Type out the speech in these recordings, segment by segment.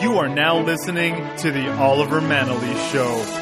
You are now listening to the Oliver Manalese Show.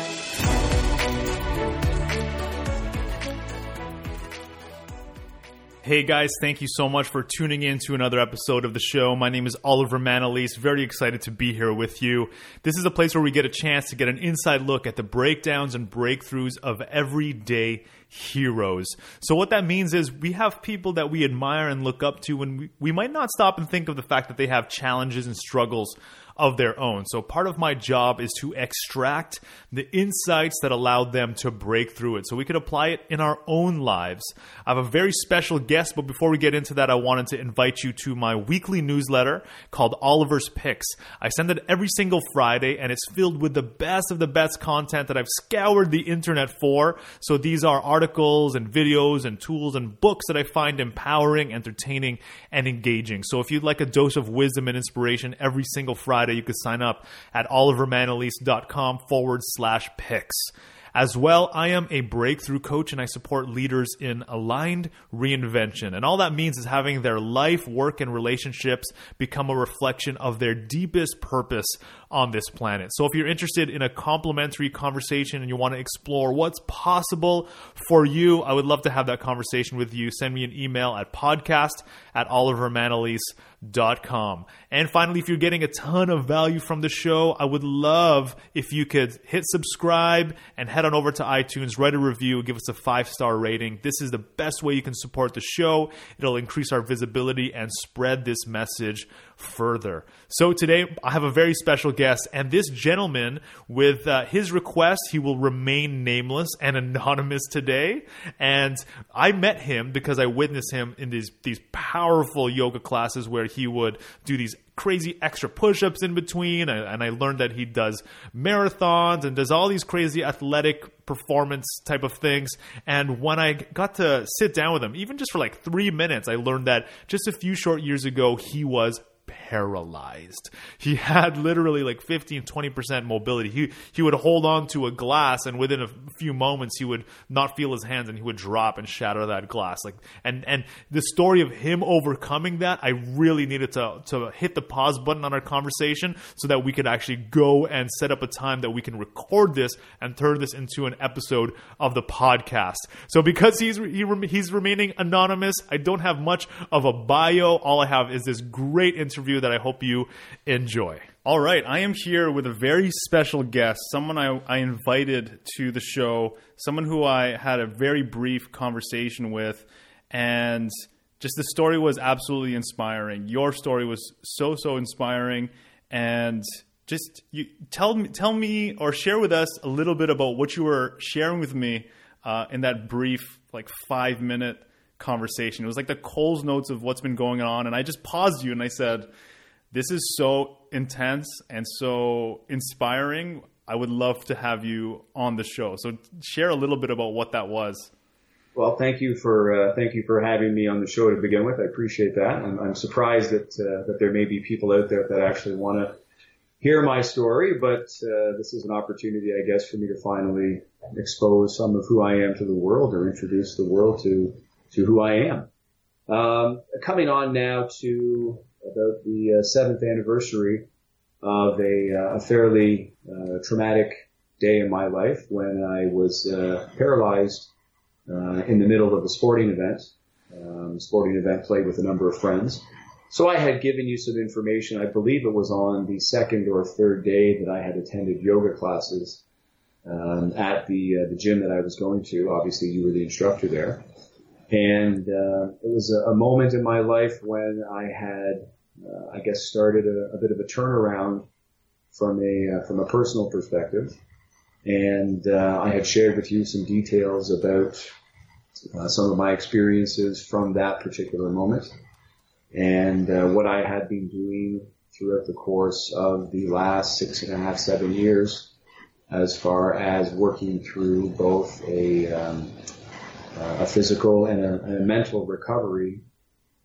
Hey guys, thank you so much for tuning in to another episode of the show. My name is Oliver Manalese. Very excited to be here with you. This is a place where we get a chance to get an inside look at the breakdowns and breakthroughs of everyday heroes. So, what that means is we have people that we admire and look up to, and we, we might not stop and think of the fact that they have challenges and struggles of their own. So part of my job is to extract the insights that allowed them to break through it so we could apply it in our own lives. I have a very special guest, but before we get into that, I wanted to invite you to my weekly newsletter called Oliver's Picks. I send it every single Friday and it's filled with the best of the best content that I've scoured the internet for. So these are articles and videos and tools and books that I find empowering, entertaining, and engaging. So if you'd like a dose of wisdom and inspiration every single Friday, Friday, you can sign up at olivermanalese.com forward slash picks. As well, I am a breakthrough coach and I support leaders in aligned reinvention. And all that means is having their life, work, and relationships become a reflection of their deepest purpose on this planet. So if you're interested in a complimentary conversation and you want to explore what's possible for you, I would love to have that conversation with you. Send me an email at podcast at olivermanalese.com. And finally, if you're getting a ton of value from the show, I would love if you could hit subscribe and head on over to iTunes, write a review, give us a five star rating. This is the best way you can support the show. It'll increase our visibility and spread this message further. So today I have a very special guest, and this gentleman, with uh, his request, he will remain nameless and anonymous today. And I met him because I witnessed him in these these powerful yoga classes where he would do these crazy extra push-ups in between and I learned that he does marathons and does all these crazy athletic performance type of things and when I got to sit down with him even just for like 3 minutes I learned that just a few short years ago he was paralyzed. He had literally like 15, 20% mobility. He, he would hold on to a glass and within a few moments he would not feel his hands and he would drop and shatter that glass. Like, and, and the story of him overcoming that, I really needed to, to hit the pause button on our conversation so that we could actually go and set up a time that we can record this and turn this into an episode of the podcast. So because he's, he, he's remaining anonymous, I don't have much of a bio. All I have is this great interview interview that I hope you enjoy. All right, I am here with a very special guest, someone I, I invited to the show, someone who I had a very brief conversation with, and just the story was absolutely inspiring. Your story was so so inspiring, and just you, tell me tell me or share with us a little bit about what you were sharing with me uh, in that brief like five minute conversation. It was like the Coles notes of what's been going on. And I just paused you and I said, This is so intense and so inspiring. I would love to have you on the show. So share a little bit about what that was. Well, thank you for uh, thank you for having me on the show to begin with. I appreciate that. I'm, I'm surprised that uh, that there may be people out there that actually want to hear my story, but uh, this is an opportunity, I guess, for me to finally expose some of who I am to the world or introduce the world to to who I am. Um, coming on now to about the uh, seventh anniversary of a, uh, a fairly uh, traumatic day in my life when I was uh, paralyzed uh, in the middle of a sporting event. Um, sporting event played with a number of friends. So I had given you some information. I believe it was on the second or third day that I had attended yoga classes um, at the uh, the gym that I was going to. Obviously, you were the instructor there. And uh, it was a, a, moment in my life when I had, uh, I guess, started a, a, bit of a turnaround from a uh, from a personal perspective, and uh, I had shared with you some details about uh, some of my experiences from that particular moment, and uh, what I had been doing throughout the course of the last six and a half, seven years, as far as working through both a um, a physical and a, and a mental recovery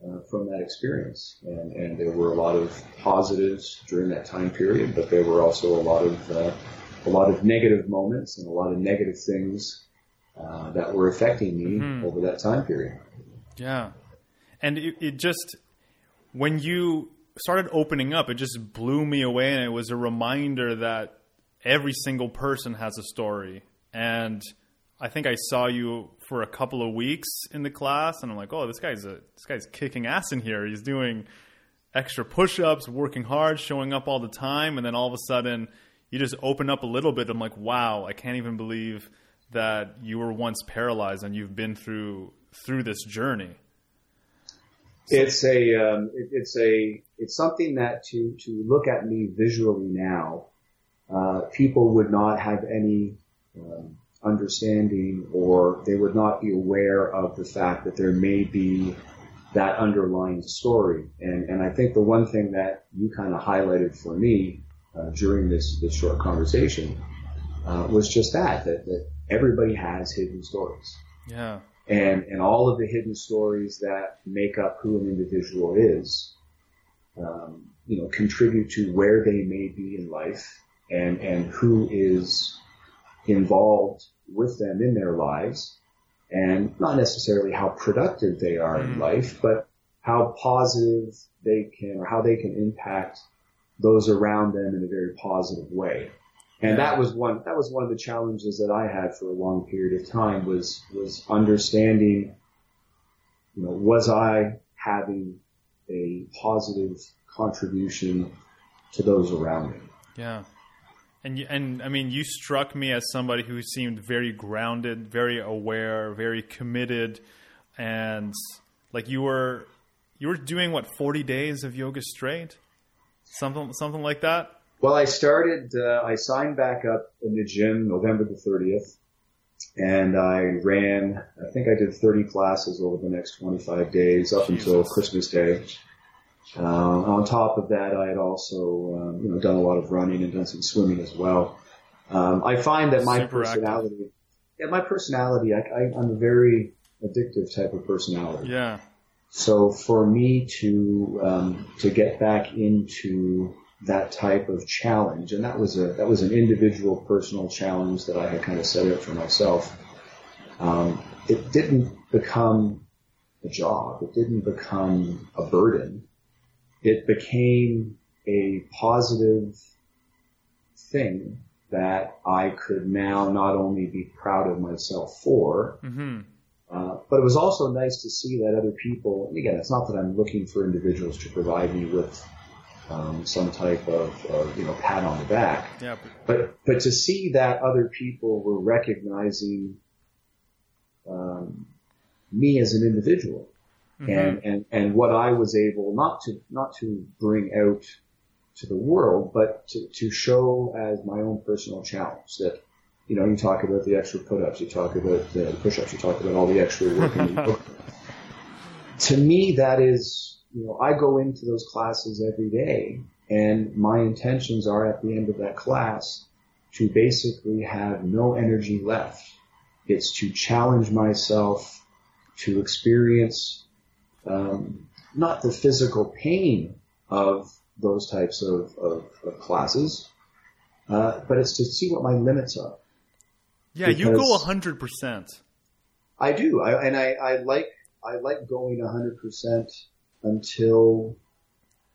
uh, from that experience. And, and, there were a lot of positives during that time period, but there were also a lot of uh, a lot of negative moments and a lot of negative things uh, that were affecting me mm-hmm. over that time period. Yeah, and it, it just when you started opening up, it just blew me away, and it was a reminder that every single person has a story. And I think I saw you for a couple of weeks in the class, and I'm like, oh, this guy's a this guy's kicking ass in here. He's doing extra push-ups, working hard, showing up all the time, and then all of a sudden you just open up a little bit. I'm like, wow, I can't even believe that you were once paralyzed and you've been through through this journey. It's a um, it, it's a it's something that to to look at me visually now, uh, people would not have any um, understanding or they would not be aware of the fact that there may be that underlying story. And and I think the one thing that you kind of highlighted for me uh, during this, this short conversation uh, was just that, that, that everybody has hidden stories. Yeah. And, and all of the hidden stories that make up who an individual is, um, you know, contribute to where they may be in life and, and who is involved with them in their lives and not necessarily how productive they are in mm. life, but how positive they can or how they can impact those around them in a very positive way. And that was one, that was one of the challenges that I had for a long period of time was, was understanding, you know, was I having a positive contribution to those around me? Yeah. And and I mean, you struck me as somebody who seemed very grounded, very aware, very committed, and like you were you were doing what forty days of yoga straight something something like that? Well, I started. Uh, I signed back up in the gym November the 30th, and I ran. I think I did 30 classes over the next 25 days up Jesus. until Christmas Day. Uh, on top of that, I had also um, you know done a lot of running and done some swimming as well. Um, I find that my Super personality, active. yeah, my personality, I, I, I'm a very addictive type of personality. Yeah. So for me to um, to get back into that type of challenge, and that was a that was an individual personal challenge that I had kind of set up for myself. Um, it didn't become a job. It didn't become a burden. It became a positive thing that I could now not only be proud of myself for, mm-hmm. Uh, but it was also nice to see that other people, and again, it's not that I'm looking for individuals to provide me with um, some type of, of, you know, pat on the back. Yeah. But, but to see that other people were recognizing um, me as an individual mm-hmm. and, and, and what I was able not to, not to bring out to the world, but to, to show as my own personal challenge that you know, you talk about the extra put-ups, you talk about the push-ups, you talk about all the extra work. in the book. to me, that is, you know, I go into those classes every day, and my intentions are at the end of that class to basically have no energy left. It's to challenge myself to experience um, not the physical pain of those types of, of, of classes, uh, but it's to see what my limits are. Yeah, you go hundred percent. I do, I, and I, I like I like going hundred percent until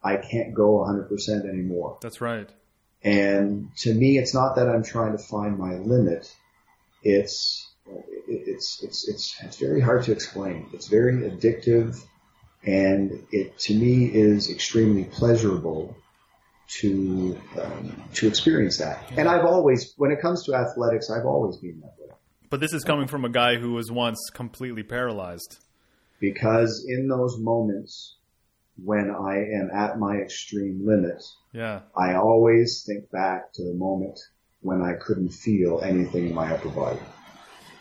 I can't go hundred percent anymore. That's right. And to me, it's not that I'm trying to find my limit. It's it's it's it's it's very hard to explain. It's very addictive, and it to me is extremely pleasurable to um, to experience that. And I've always, when it comes to athletics, I've always been that way. But this is coming from a guy who was once completely paralyzed. Because in those moments when I am at my extreme limit, yeah, I always think back to the moment when I couldn't feel anything in my upper body.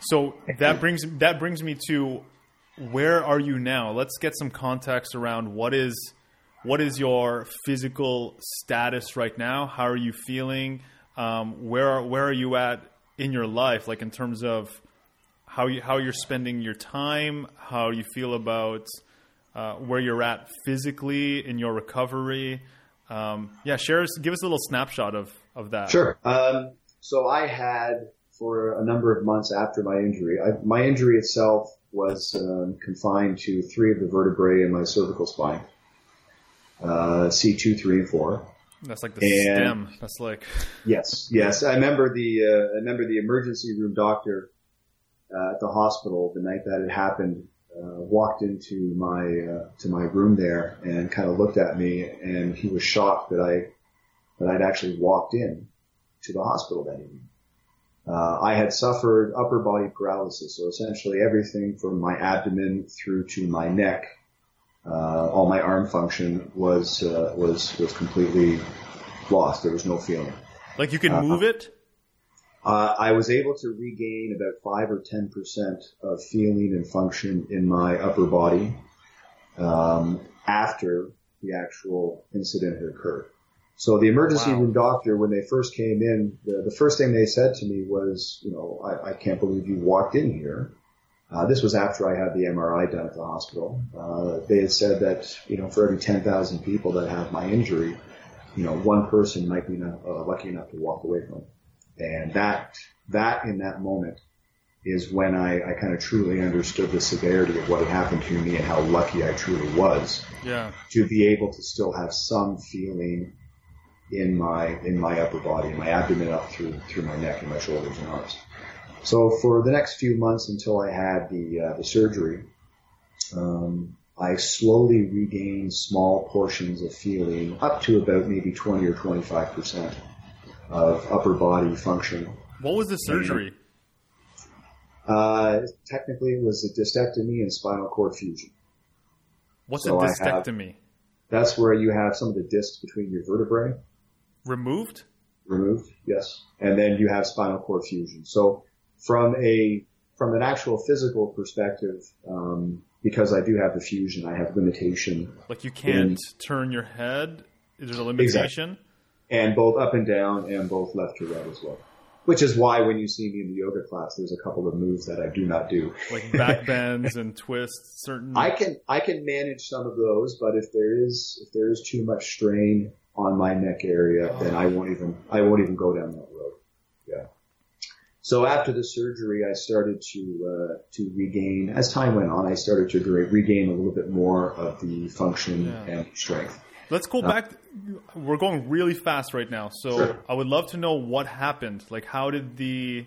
So that brings that brings me to where are you now? Let's get some context around what is what is your physical status right now? How are you feeling? Um, where where are you at in your life, like in terms of how you how you're spending your time, how you feel about uh, where you're at physically in your recovery? Um, yeah, share us, give us a little snapshot of of that. Sure. Um, so I had for a number of months after my injury. I, my injury itself was um, confined to three of the vertebrae in my cervical spine. uh, C2, 3, and 4. That's like the And- stem. That's like Yes, yes. I remember the uh, I remember the emergency room doctor uh, at the hospital the night that it happened. Uh, walked into my uh, to my room there and kind of looked at me, and he was shocked that I that I'd actually walked in to the hospital that evening. Uh, I had suffered upper body paralysis, so essentially everything from my abdomen through to my neck, uh, all my arm function was uh, was was completely lost. There was no feeling. like you can Uh, move it. Uh, I was able to regain about five or ten percent of feeling and function in my upper body um, after the actual incident had occurred. So the emergency Wow. room doctor, when they first came in, the, the first thing they said to me was, you know, I, I can't believe you walked in here. Uh, this was after I had the MRI done at the hospital. Uh, they had said that, you know, for every 10,000 people that have my injury, you know, one person might be uh, lucky enough to walk away from it. And that, that in that moment is when I, I kind of truly understood the severity of what had happened to me and how lucky I truly was Yeah. to be able to still have some feeling in my, in my upper body, in my abdomen up through, through my neck and my shoulders and arms. So for the next few months until I had the, uh, the surgery, um, I slowly regained small portions of feeling up to about maybe 20 or 25 percent of upper body function. What was the surgery? Uh, technically, it was a discectomy and spinal cord fusion. What's so a I have- discectomy? That's where you have some of the discs between your vertebrae Removed? removed. Yes, and then you have spinal cord fusion. So from a from an actual physical perspective, um, because I do have the fusion, I have limitation Like you can't turn your head? Is there a limitation? Exactly. and both up and down and both left to right as well. Which is why when you see me in the yoga class, there's a couple of moves that I do not do. Like back bends and twists, certain. I can I can manage some of those, but if there is if there is too much strain on my neck area, then I won't even I won't even go down that road. Yeah. So after the surgery, I started to uh, to regain as time went on. I started to regain a little bit more of the function Yeah. and strength. Let's go back. We're going really fast right now, so Sure. I would love to know what happened. Like, how did the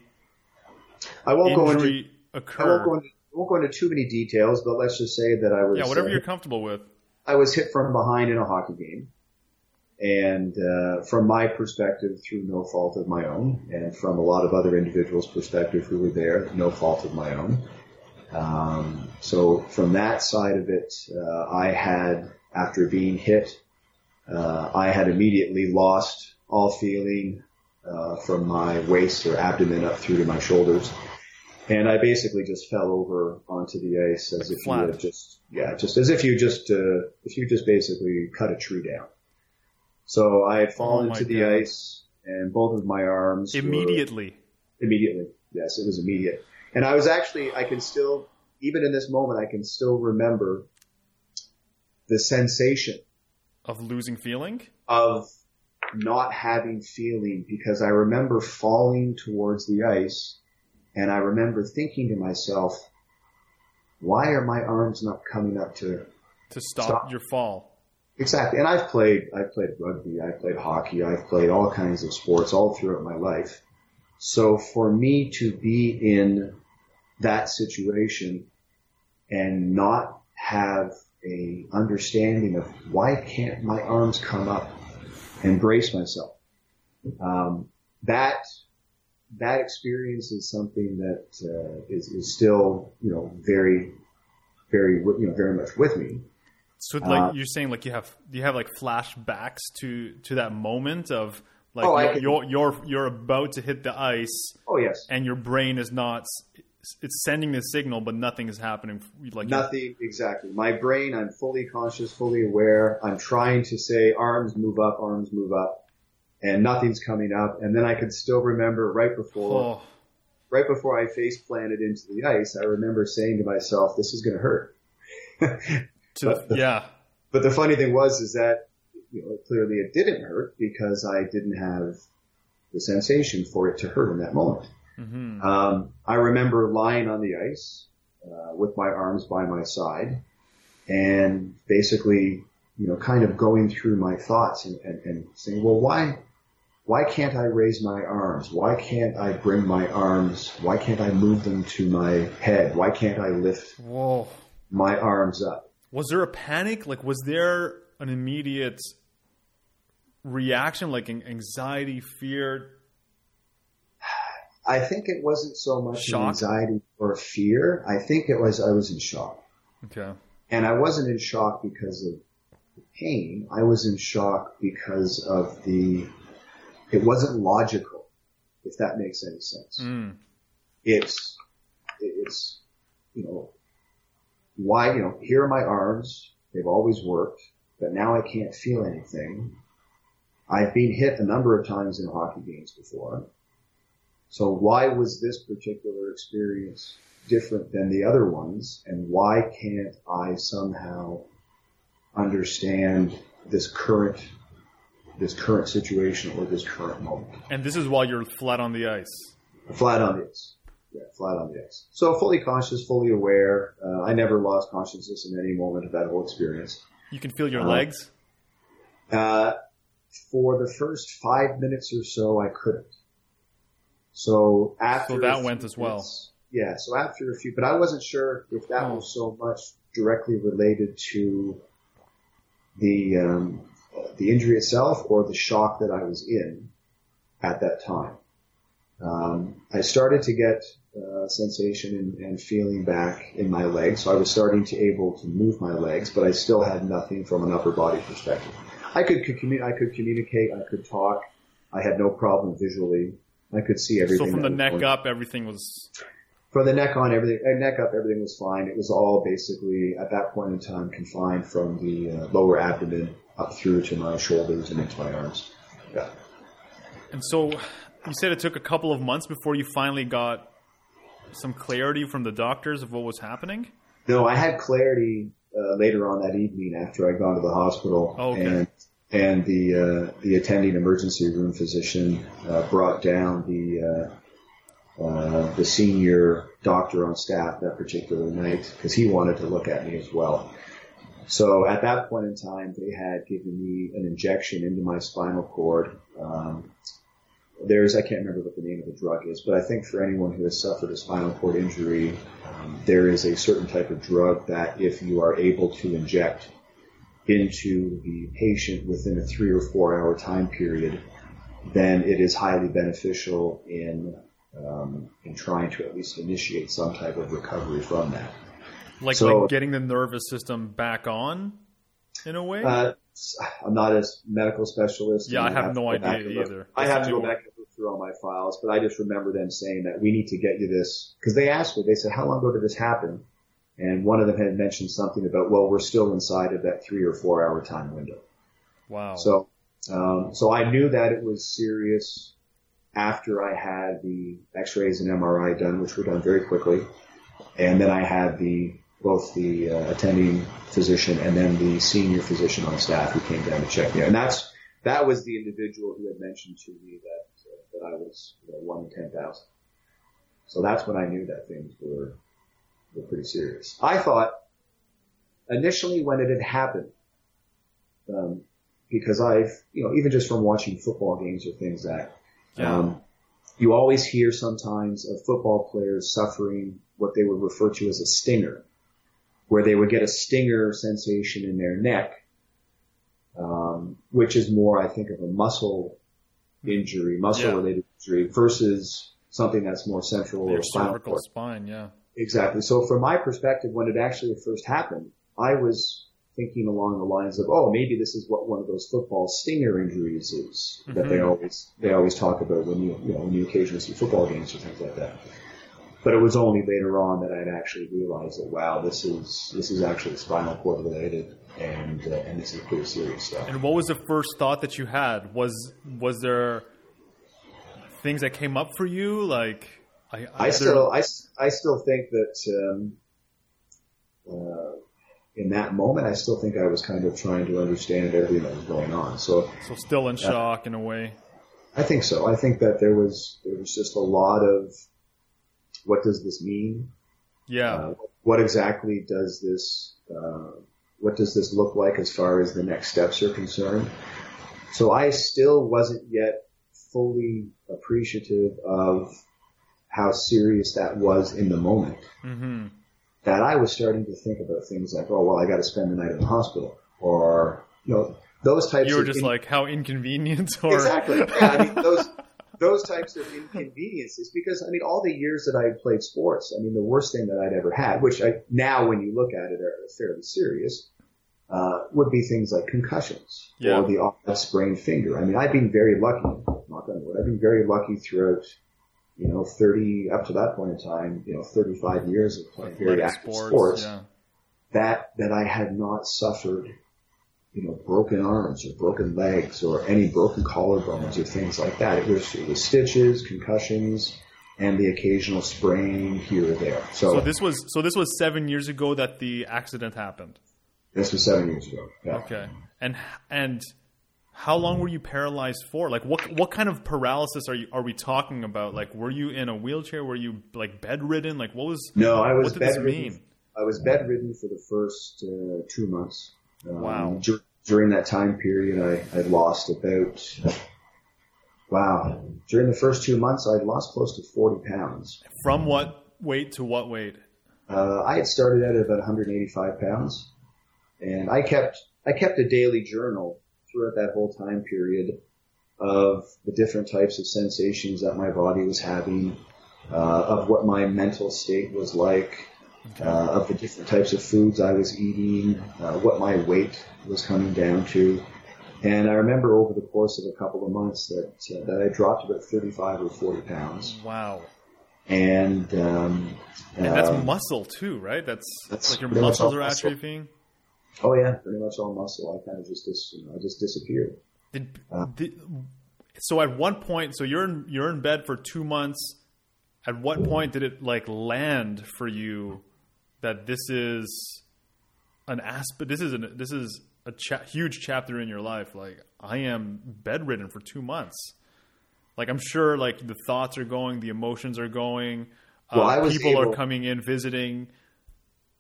I won't go into injury I occur? won't go into, won't go into too many details, but let's just say that I was yeah, whatever uh, you're comfortable with. I was hit from behind in a hockey game. And uh, from my perspective, through no fault of my own, and from a lot of other individuals' perspective who were there, no fault of my own. Um, so from that side of it, uh, I had, after being hit, uh, I had immediately lost all feeling uh, from my waist or abdomen up through to my shoulders. And I basically just fell over onto the ice as if Flat. you had just, yeah, just as if you just, uh, if you just basically cut a tree down. So I had fallen Oh into the God. ice and both of my arms Immediately. Immediately. Yes, it was immediate. And I was actually, I can still, even in this moment, I can still remember the sensation Of losing feeling? of not having feeling because I remember falling towards the ice and I remember thinking to myself, why are my arms not coming up to To stop, Stop. your fall. Exactly. And I've played, I've played rugby, I've played hockey, I've played all kinds of sports all throughout my life. So for me to be in that situation and not have a understanding of why can't my arms come up and brace myself, um, that, that experience is something that uh, is, is still, you know, very, very, you know, very much with me. So, like, Uh, you're saying, like, you have you have like flashbacks to to that moment of like Oh, you're, can- you're you're you're about to hit the ice, Oh yes. and your brain is not. It's sending the signal, but nothing is happening. Like Nothing exactly. My brain, I'm fully conscious, fully aware. I'm trying to say arms move up, arms move up, and nothing's coming up. And then I could still remember right before, Oh, right before I face planted into the ice, I remember saying to myself, "This is going to hurt." to the, yeah. But the funny thing was, is that you know clearly it didn't hurt because I didn't have the sensation for it to hurt in that moment. hmm Um, I remember lying on the ice uh, with my arms by my side and basically you know, kind of going through my thoughts and, and, and saying, well, why, why can't I raise my arms? Why can't I bring my arms? Why can't I move them to my head? Why can't I lift Whoa. my arms up? Was there a panic? Like, was there an immediate reaction, like an- anxiety, fear? I think it wasn't so much anxiety or fear. I think it was I was in shock. Okay. And I wasn't in shock because of the pain. I was in shock because of the, it wasn't logical, if that makes any sense. Mm. It's, it's, you know, why, you know, here are my arms. They've always worked, but now I can't feel anything. I've been hit a number of times in hockey games before. So why was this particular experience different than the other ones? And why can't I somehow understand this current, this current situation or this current moment? And this is while you're flat on the ice. Flat on the ice. Yeah, flat on the ice. So fully conscious, fully aware. Uh, I never lost consciousness in any moment of that whole experience. You can feel your Uh, legs. Uh, for the first five minutes or so, I couldn't. So after So that went as well. minutes- Yeah. So after a few, but I wasn't sure if that Oh. was so much directly related to the um, the injury itself or the shock that I was in at that time. Um, I started to get uh, sensation and, and feeling back in my legs, so I was starting to able to move my legs, but I still had nothing from an upper body perspective. I could, could commu- I could communicate, I could talk, I had no problem visually. I could see everything. So from the neck going- up, everything was. from the neck on, everything, uh, neck up, everything was fine. It was all basically at that point in time confined from the uh, lower abdomen up through to my shoulders and into my arms. Yeah. And so you said it took a couple of months before you finally got some clarity from the doctors of what was happening. No, I had clarity uh, later on that evening after I'd gone to the hospital, Oh, okay. and and the uh, the attending emergency room physician uh, brought down the uh, uh, the senior doctor on staff that particular night because he wanted to look at me as well. So at that point in time, they had given me an injection into my spinal cord. Um, there's I can't remember what the name of the drug is, but I think for anyone who has suffered a spinal cord injury, um, there is a certain type of drug that if you are able to inject into the patient within a three or four hour time period, then it is highly beneficial in um, in trying to at least initiate some type of recovery from that. Like So- like getting the nervous system back on in a way. Uh, I'm not a medical specialist. Yeah, I have no go back idea either. I have to go back through all my files, but I just remember them saying that we need to get you this because they asked me. They said, "How long ago did this happen?" And one of them had mentioned something about, "Well, we're still inside of that three or four hour time window." wow. So, um, so I knew that it was serious after I had the X-rays and MRI done, which were done very quickly, and then I had the both the uh, attending physician and then the senior physician on staff who came down to check me, out. and that's that was the individual who had mentioned to me that that I was you know, one in ten thousand. So that's when I knew that things were were pretty serious. I thought initially when it had happened. Um, because I've, you know, even just from watching football games or things that, um, you always hear sometimes of football players suffering what they would refer to as a stinger, where they would get a stinger sensation in their neck, um, which is more, I think, of a muscle injury, muscle related injury versus something that's more central or spinal cervical cord. spine, yeah. Exactly. So from my perspective, when it actually first happened, I was thinking along the lines of, oh, maybe this is what one of those football stinger injuries is that they Mhm. always they always talk about when you you know when you occasionally see football games or things like that. But it was only later on that I'd actually realized that wow, this is this is actually spinal cord related, and uh, and this is pretty serious stuff. And what was the first thought that you had? Was was there things that came up for you? Like I, I still, I, s- I still think that, um, uh, in that moment, I still think I was kind of trying to understand everything that was going on. So so still in shock in a way. I think so. I think that there was, there was just a lot of, what does this mean? Yeah. Uh, what exactly does this, uh, what does this look like as far as the next steps are concerned? So I still wasn't yet fully appreciative of how serious that was in the moment. Mm-hmm. That I was starting to think about things like, oh well, I got to spend the night in the hospital, or you know, those types. Of You were just in- like, how inconvenient, or exactly. Yeah, I mean those those types of inconveniences because I mean all the years that I had played sports, I mean the worst thing that I'd ever had, which I now when you look at it are fairly serious, uh, would be things like concussions Yeah. or the odd sprained finger. I mean I've been very lucky, knock on wood, I've been very lucky throughout. You know, 30, up to that point in time, you know, 35 years of playing very active sports, sports yeah. that that I had not suffered, you know, broken arms or broken legs or any broken collarbones or things like that. It was it was stitches, concussions, and the occasional sprain here or there. So, So this was so this was seven years ago that the accident happened. this was seven years ago. Yeah. Okay, and and how long were you paralyzed for? Like, what what kind of paralysis are you are we talking about? Like, were you in a wheelchair? Were you like bedridden? Like, what was? No, I was What did this bedridden. mean? I was bedridden for the first uh, two months. Um, Wow. dur- during that time period, I I lost about. Wow. During the first two months, I had lost close to 40 pounds. From what weight to what weight? Uh, I had started out at about 185 pounds, and I kept I kept a daily journal throughout that whole time period of the different types of sensations that my body was having, uh, of what my mental state was like, uh, of the different types of foods I was eating, uh, what my weight was coming down to. And I remember over the course of a couple of months that uh, that I dropped about 35 or 40 pounds, Wow, and um, and that's um, muscle too, right? That's, that's like your muscles are muscle. atrophying. Oh yeah, pretty much all muscle. I kind of just, dis- you know, I just disappeared. Did, Uh. did, so at one point, so you're in, you're in bed for two months. At what point did it like land for you that this is an aspect? This is an, this is a cha- huge chapter in your life. Like I am bedridden for two months. Like I'm sure, like the thoughts are going, the emotions are going. Uh, Well, I was people are coming in visiting.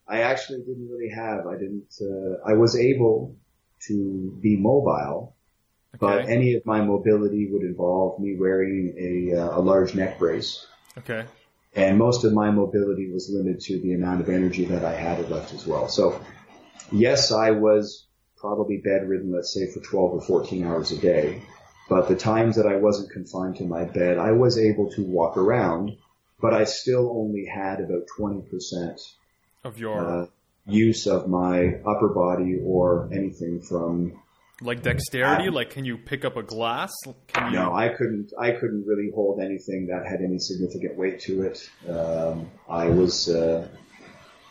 I actually didn't really have. I didn't. Uh, I was able to be mobile, but any of my mobility would involve me wearing a, uh, a large neck brace, Okay. And most of my mobility was limited to the amount of energy that I had left as well. So, yes, I was probably bedridden, let's say, for 12 or 14 hours a day. But the times that I wasn't confined to my bed, I was able to walk around, but I still only had about 20% Of your uh, use of my upper body or anything from like dexterity, like can you pick up a glass? Can you? no i couldn't i couldn't really hold anything that had any significant weight to it um, i was uh,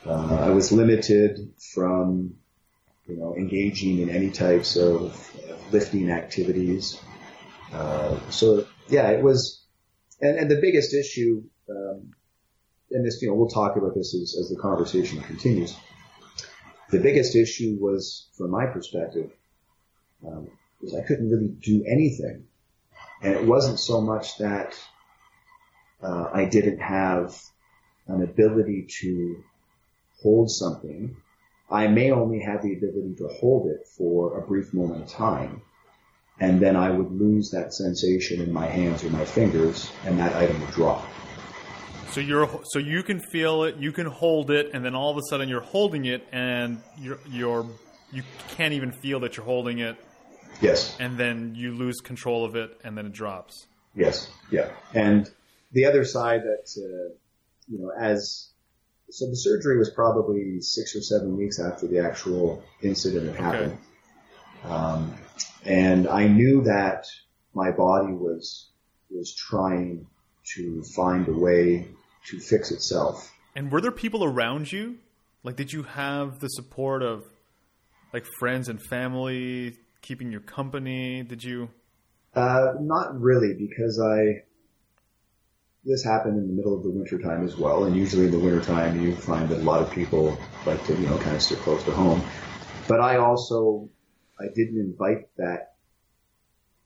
uh, i was limited from you know engaging in any types of lifting activities uh, so yeah it was and, and the biggest issue um, and this you know we'll talk about this as, as the conversation continues the biggest issue was from my perspective um, I couldn't really do anything. And it wasn't so much that uh, I didn't have an ability to hold something. I may only have the ability to hold it for a brief moment of time. And then I would lose that sensation in my hands or my fingers, and that item would drop. So you're so you can feel it, you can hold it, and then all of a sudden you're holding it, and you're you're you can't even feel that you're holding it, Yes. and then you lose control of it, and then it drops. Yes, yeah. And the other side that, uh, you know, as, so the surgery was probably six or seven weeks after the actual incident had happened. Um, and I knew that my body was, was trying to find a way to fix itself. And were there people around you? Like, did you have the support of like friends and family keeping you company? Did you? Uh, not really, because I. This happened in the middle of the winter time as well, and usually in the winter time you find that a lot of people like to, you know, kind of sit close to home. But I also, I didn't invite that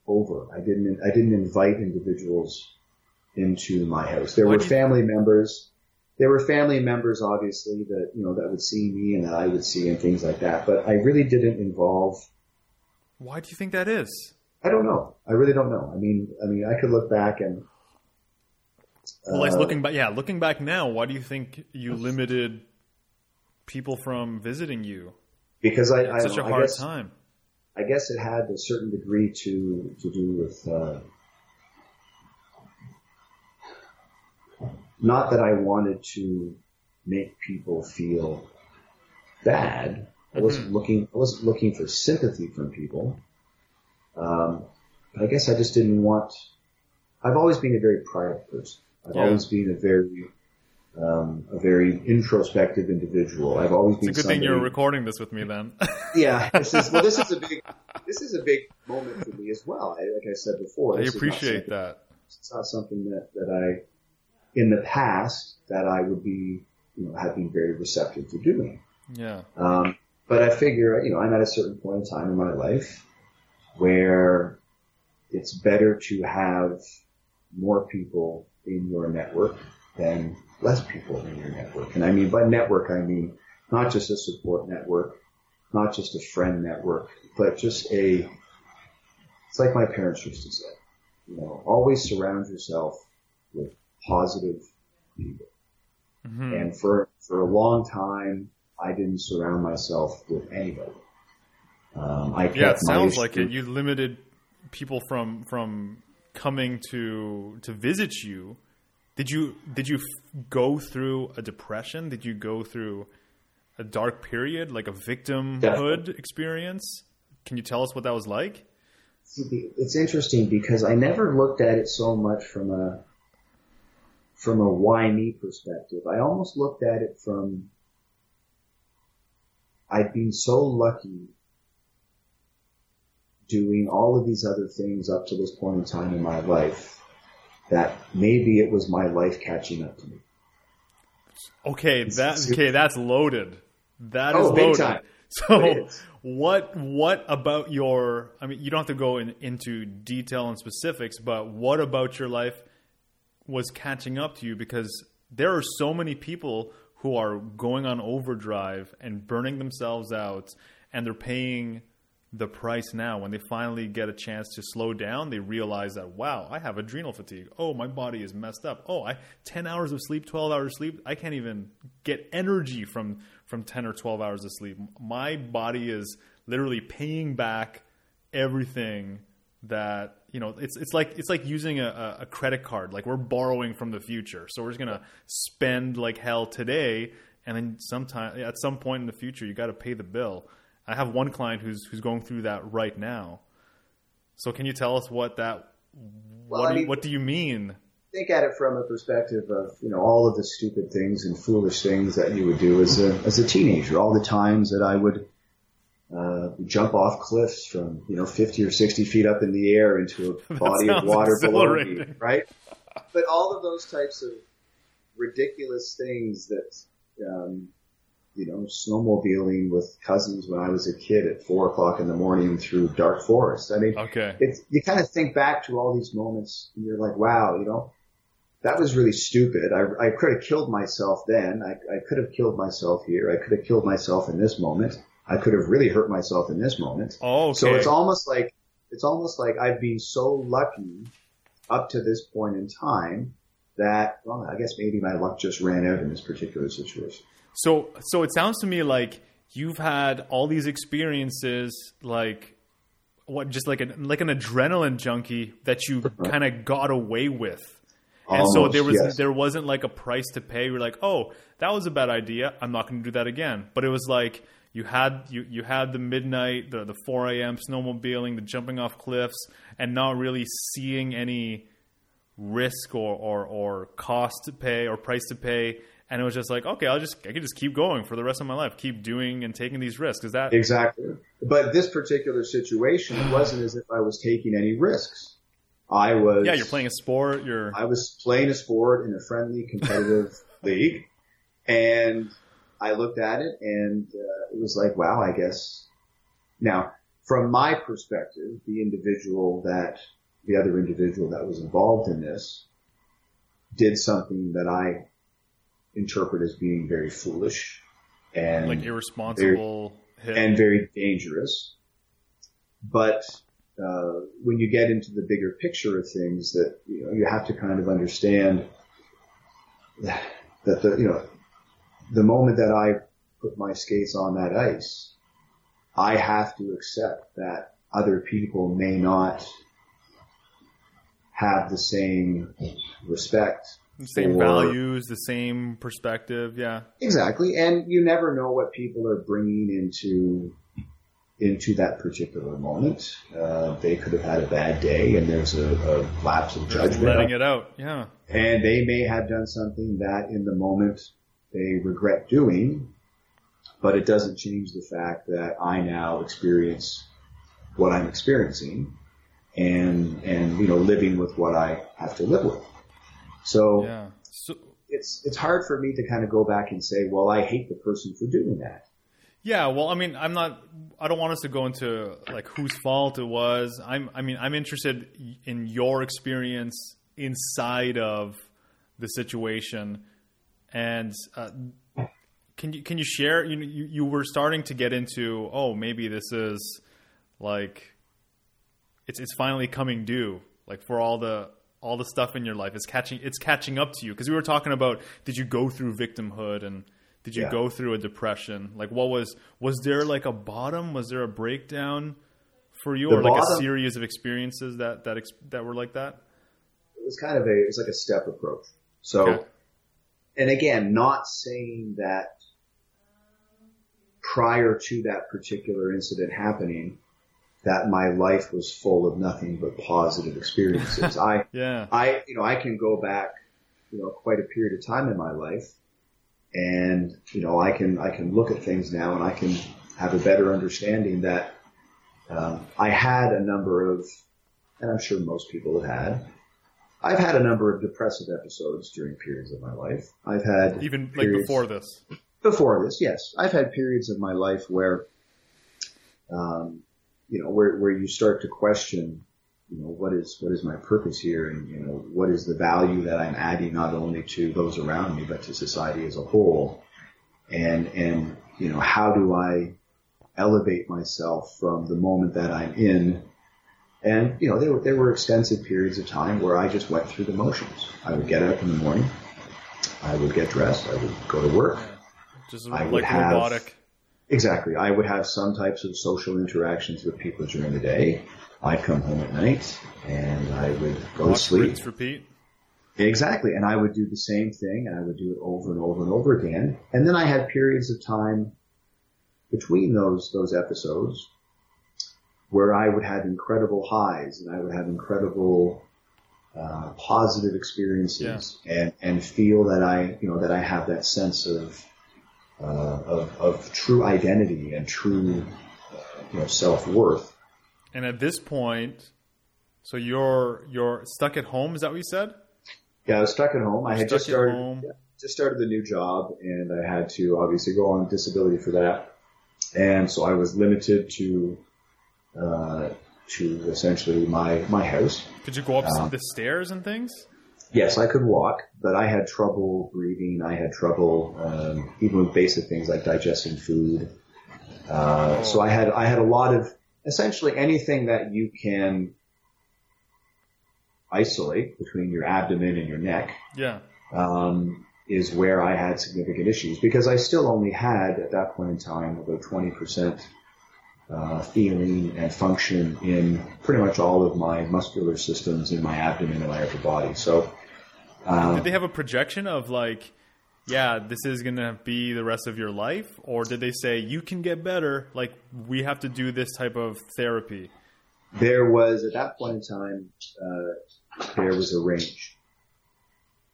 over. I didn't, I didn't invite individuals into my house. There were family members there were family members, obviously, that you know that would see me and that I would see and things like that. But I really didn't involve. Why do you think that is? I don't know. I really don't know. I mean, I mean, I could look back and. Well, like uh, looking back, yeah, looking back now, why do you think you limited people from visiting you? because I, I, such a hard guess, time. I guess it had a certain degree to to do with uh, not that I wanted to make people feel bad. I wasn't looking I wasn't looking for sympathy from people. Um, but I guess I just didn't want. I've always been a very private person. I've Yeah. always been a very um, a very introspective individual. I've always been It's a good thing you're recording this with me then. yeah, this is well. This is a big. This is a big moment for me as well. I, like I said before, I this is not appreciate that. It's not something that that I, in the past, that I would be, you know, have been very receptive to doing. Yeah. Um, but I figure, you know, I'm at a certain point in time in my life where it's better to have more people in your network than less people in your network. And I mean, by network, I mean not just a support network, not just a friend network, but just a, it's like my parents used to say, you know, always surround yourself with positive people. Mhm. And for, for a long time, I didn't surround myself with anybody. Um, I Yeah, it sounds like it. You limited people from from coming to to visit you. Did you did you f- go through a depression? Did you go through a dark period, like a victimhood Definitely. experience? Can you tell us what that was like? It's interesting because I never looked at it so much from a from a why me perspective. I almost looked at it from I'd been so lucky doing all of these other things up to this point in time in my life that maybe it was my life catching up to me. Okay, that okay, that's loaded. That oh, is Oh, big loaded. time. So what what about your I mean you don't have to go in, into detail and specifics, but what about your life was catching up to you because there are so many people who are going on overdrive and burning themselves out and they're paying the price now. When they finally get a chance to slow down they realize that wow i have adrenal fatigue. Oh my body is messed up. Oh i 10 hours of sleep 12 hours of sleep i can't even get energy from from 10 or 12 hours of sleep. My body is literally paying back everything that you know it's it's like it's like using a, a credit card. Like we're borrowing from the future. So we're just gonna spend like hell today and then sometime at some point in the future you got to pay the bill. I have one client who's who's going through that right now. So can you tell us what that Well, what, I do you, mean- what do you mean? think at it from a perspective of you know all of the stupid things and foolish things that you would do as a as a teenager. All the times that I would uh, jump off cliffs from you know 50 or 60 feet up in the air into a body of water below me, right? But all of those types of ridiculous things that um, you know snowmobiling with cousins when I was a kid at four o'clock in the morning through dark forest. I mean, okay it's you kind of think back to all these moments and you're like, wow, you know, that was really stupid. I, I could have killed myself then. I, I could have killed myself here. I could have killed myself in this moment. I could have really hurt myself in this moment. oh okay So it's almost like it's almost like I've been so lucky up to this point in time that well, I guess maybe my luck just ran out in this particular situation. So so it sounds to me like you've had all these experiences like what just like an like an adrenaline junkie that you uh-huh. kind of got away with. And so there was yes. there wasn't like a price to pay. You're like, "Oh, that was a bad idea. I'm not going to do that again." But it was like you had you you had the midnight, the the 4 a.m. snowmobiling, the jumping off cliffs, and not really seeing any risk or, or, or cost to pay or price to pay. And it was just like, okay, I'll just, I can just keep going for the rest of my life, keep doing and taking these risks. Is that, Exactly. But this particular situation, it wasn't as if I was taking any risks. I was. yeah, you're playing a sport, you're, I was playing a sport in a friendly, competitive league, and I looked at it, and uh, it was like, wow, I guess. Now, from my perspective, the individual that the other individual that was involved in this did something that I interpret as being very foolish and like irresponsible hit. and very dangerous. But uh, when you get into the bigger picture of things, that you know, you have to kind of understand that the you know the moment that I put my skates on that ice, I have to accept that other people may not have the same respect the same for- values, the same perspective. Yeah, Exactly, and you never know what people are bringing into into that particular moment. Uh, they could have had a bad day, and there's a, a lapse of just judgment, letting it out. Yeah, and they may have done something that, in the moment, they regret doing. But it doesn't change the fact that I now experience what I'm experiencing, and and you know living with what I have to live with. So yeah. So it's it's hard for me to kind of go back and say, well, I hate the person for doing that. Yeah, well, I mean, I'm not. I don't want us to go into like whose fault it was. I'm. I mean, I'm interested in your experience inside of the situation, and uh, can you can you share? You, you you were starting to get into. Oh, maybe this is like it's it's finally coming due. Like for all the all the stuff in your life, it's catching it's catching up to you. Because we were talking about did you go through victimhood and did you Yeah. go through a depression? Like what was was there like a bottom? Was there a breakdown for you, The or like a series of experiences that that that were like that? It was kind of a it was like a step approach. So, Okay. And again, not saying that prior to that particular incident happening, that my life was full of nothing but positive experiences. I Yeah, I, you know, I can go back, you know, quite a period of time in my life and, you know, I can, I can look at things now and I can have a better understanding that, um, I had a number of, and I'm sure most people have had, I've had a number of depressive episodes during periods of my life. I've had even like before this. before this, yes, I've had periods of my life where, um, you know, where where you start to question, you know, what is what is my purpose here, and you know, what is the value that I'm adding not only to those around me but to society as a whole, and and you know, how do I elevate myself from the moment that I'm in. And you know, there were there were extensive periods of time where I just went through the motions. I would get up in the morning, I would get dressed, I would go to work, Just I would like have- robotic. Exactly. I would have some types of social interactions with people during the day. I'd come home at night and I would go to Watch, sleep. rinse, repeat. Exactly. And I would do the same thing and I would do it over and over and over again. And then I had periods of time between those, those episodes where I would have incredible highs and I would have incredible, uh, positive experiences and, and feel that I, you know, that I have that sense of, uh, of, of true identity and true, you know, self-worth. And at this point, so you're you're stuck at home. Is that what you said? Yeah, I was stuck at home. I had just started, yeah, just started the new job, and I had to obviously go on disability for that, and so I was limited to uh, to essentially my my house. Could you go up Uh, the stairs and things? Yes, I could walk, but I had trouble breathing. I had trouble um, even with basic things like digesting food. Uh, So I had I had a lot of essentially anything that you can isolate between your abdomen and your neck Yeah. um, is where I had significant issues because I still only had at that point in time about 20% uh, feeling and function in pretty much all of my muscular systems in my abdomen and my upper body. So, um, Did they have a projection of like, yeah, this is gonna be the rest of your life, or did they say you can get better? Like we have to do this type of therapy. there was at that point in time uh, there was a range,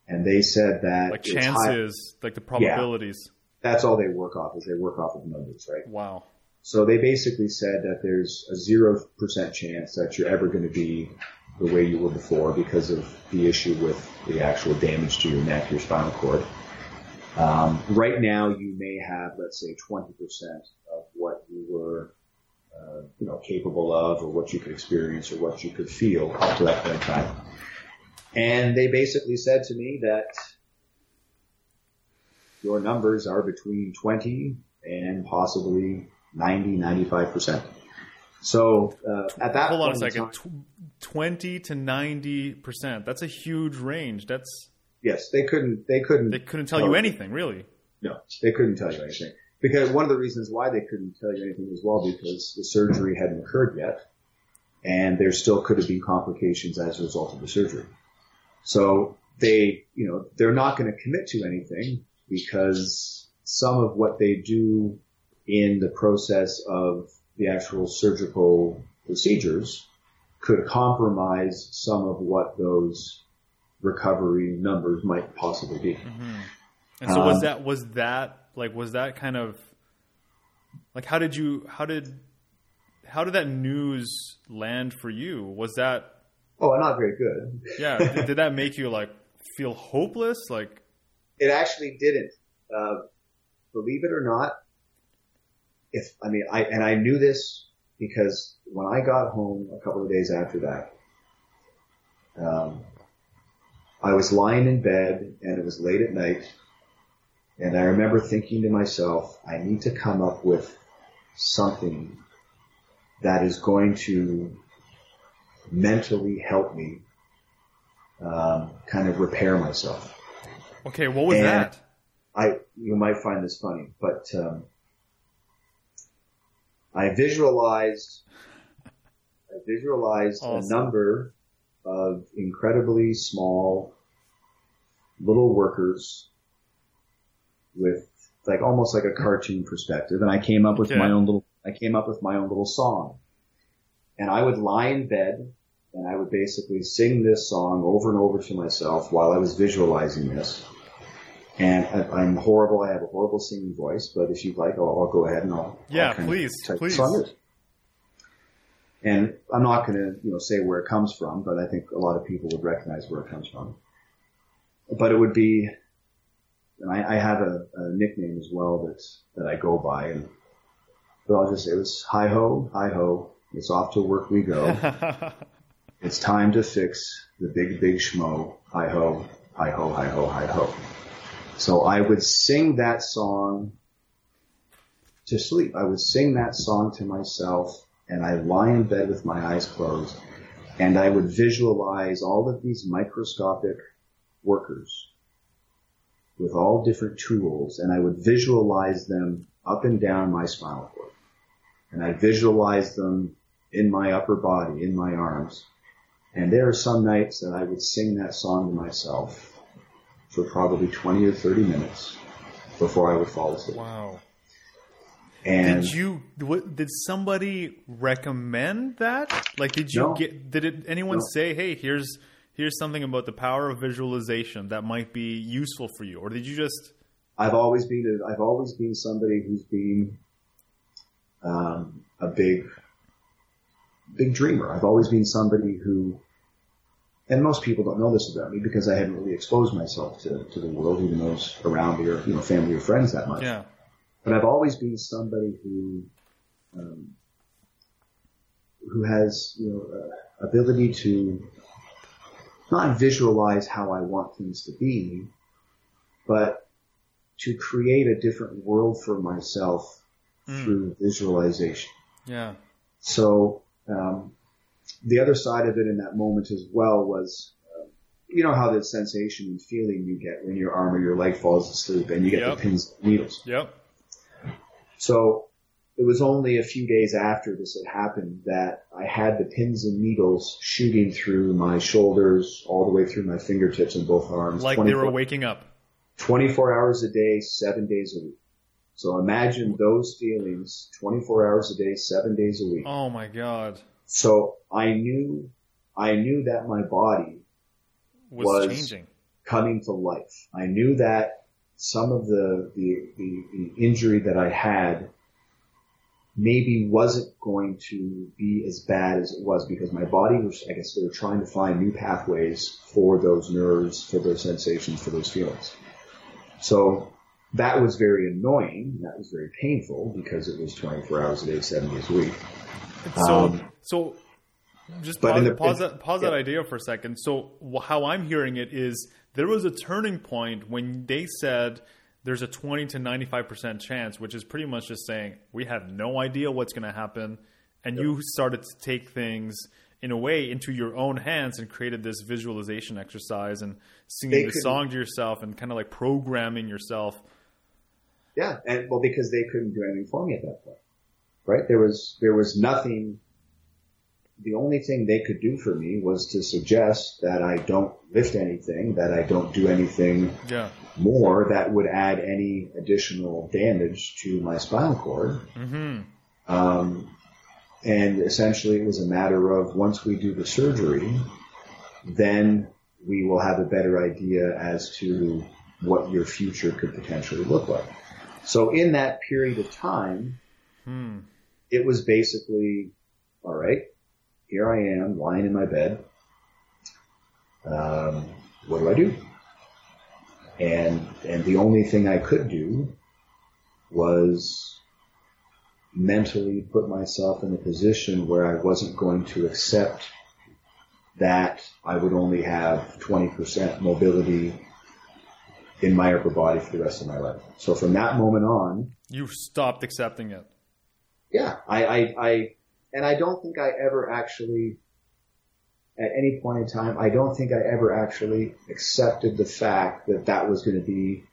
and they said that Like it's high- chances, like the probabilities. that's all they work off is they work off of numbers, right? Wow. So they basically said that there's a zero percent chance that you're ever going to be the way you were before because of the issue with the actual damage to your neck, your spinal cord. Um, right now, you may have, let's say, 20% of what you were, uh, you know, capable of, or what you could experience, or what you could feel up to that point in time. And they basically said to me that your numbers are between 20 and possibly 90, 95%. So uh, at that Hold on a second. time- 20 to 90%. That's a huge range. That's yes, they couldn't. They couldn't. they couldn't tell you anything, really. No, they couldn't tell you anything. Because one of the reasons why they couldn't tell you anything as well because the surgery hadn't occurred yet, and there still could have been complications as a result of the surgery. So they, you know, they're not going to commit to anything because some of what they do in the process of the actual surgical procedures could compromise some of what those recovery numbers might possibly be. And so was Um, that was that like was that kind of like how did you how did how did that news land for you? Was that Oh, not very good. yeah, did, did that make you like feel hopeless? Like It actually didn't. Uh, believe it or not, if I mean, I and I knew this because when I got home a couple of days after that, um, I was lying in bed and it was late at night, and I remember thinking to myself, I need to come up with something that is going to mentally help me um, kind of repair myself. okay, what was And- that? I you might find this funny, but um, I visualized I visualized Awesome. a number of incredibly small little workers with like almost like a cartoon perspective, and I came up with Okay. my own little I came up with my own little song, and I would lie in bed and I would basically sing this song over and over to myself while I was visualizing this. And I, I'm horrible. I have a horrible singing voice, but if you'd like, I'll, I'll go ahead and I'll. Yeah, I'll please, please. And I'm not going to, you know, say where it comes from, but I think a lot of people would recognize where it comes from. But it would be, and I, I have a, a nickname as well that that I go by, and but I'll just say it was hi ho, hi ho. It's off to work we go. It's time to fix the big, big schmo. Hi ho, hi ho, hi ho, hi ho. So I would sing that song to sleep. I would sing that song to myself and I lie in bed with my eyes closed and I would visualize all of these microscopic workers with all different tools and I would visualize them up and down my spinal cord. And I'd visualize them in my upper body, in my arms. And there are some nights that I would sing that song to myself for probably 20 or 30 minutes before I would fall asleep. wow. And Did you did somebody recommend that? Like did you No. get did it, anyone No. say, "Hey, here's here's something about the power of visualization that might be useful for you?" Or did you just I've always been a, I've always been somebody who's been um, a big big dreamer. I've always been somebody who and most people don't know this about me because I haven't really exposed myself to, to the world, even those around me or you know family or friends that much. yeah. but I've always been somebody who um, who has you know uh, ability to not visualize how I want things to be, but to create a different world for myself Mm. through visualization. Yeah. So um, the other side of it in that moment as well was, uh, you know how the sensation and feeling you get when your arm or your leg falls asleep and you get Yep. the pins and needles. Yep. So it was only a few days after this had happened that I had the pins and needles shooting through my shoulders all the way through my fingertips and both arms. Like they were waking up. 24 hours a day, seven days a week. So imagine those feelings 24 hours a day, seven days a week. Oh my god. So I knew, I knew that my body Was, Was- changing. coming to life. I knew that some of the, the, the, the injury that I had maybe wasn't going to be as bad as it was because my body was, I guess they were trying to find new pathways for those nerves, for those sensations, for those feelings. So that was very annoying. That was very painful because it was 24 hours a day, seven days a week. So Um, so just pause, the- pause that pause that idea for a second. So how I'm hearing it is there was a turning point when they said there's a 20 to 95% chance, which is pretty much just saying we have no idea what's going to happen. And yep. you started to take things in a way into your own hands and created this visualization exercise and singing the song to yourself and kind of like programming yourself. Yeah. And well, because they couldn't do anything for me at that point, right? There was, there was nothing the only thing they could do for me was to suggest that I don't lift anything, that I don't do anything yeah. more that would add any additional damage to my spinal cord. Mm-hmm. Um, and essentially, it was a matter of once we do the surgery, then we will have a better idea as to what your future could potentially look like. So in that period of time, hmm. it was basically, all right, here I am lying in my bed. Um, what do I do? And and the only thing I could do was mentally put myself in a position where I wasn't going to accept that I would only have 20% mobility in my upper body for the rest of my life. So from that moment on, you stopped accepting it. Yeah, I, I, I and I don't think I ever actually, at any point in time, I don't think I ever actually accepted the fact that that was going to be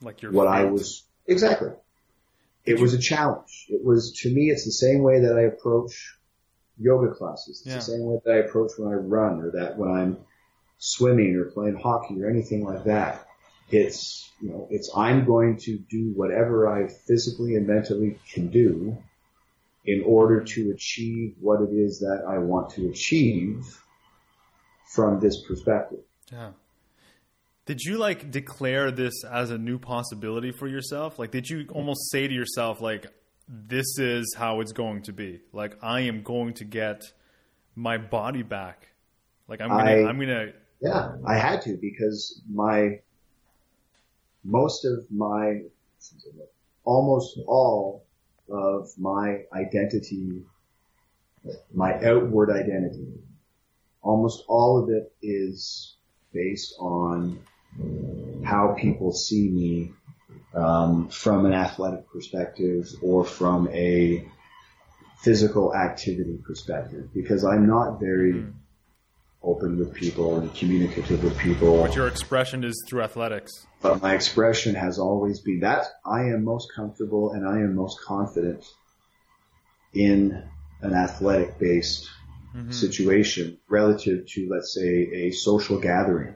like your what I was exactly. It was a challenge. It was to me. It's the same way that I approach yoga classes. It's yeah. the same way that I approach when I run, or that when I'm swimming or playing hockey or anything like that. It's you know, it's I'm going to do whatever I physically and mentally can do in order to achieve what it is that I want to achieve from this perspective. Yeah. Did you like declare this as a new possibility for yourself? Like, did you almost say to yourself, like, this is how it's going to be? Like, I am going to get my body back. Like, I'm gonna, I, I'm gonna. Yeah, I had to because my most of my almost all of my identity, my outward identity. Almost all of it is based on how people see me um, from an athletic perspective or from a physical activity perspective because I'm not very mm. Open with people and communicative with people. But your expression is through athletics. But my expression has always been that I am most comfortable and I am most confident in an athletic based mm-hmm. situation relative to let's say a social gathering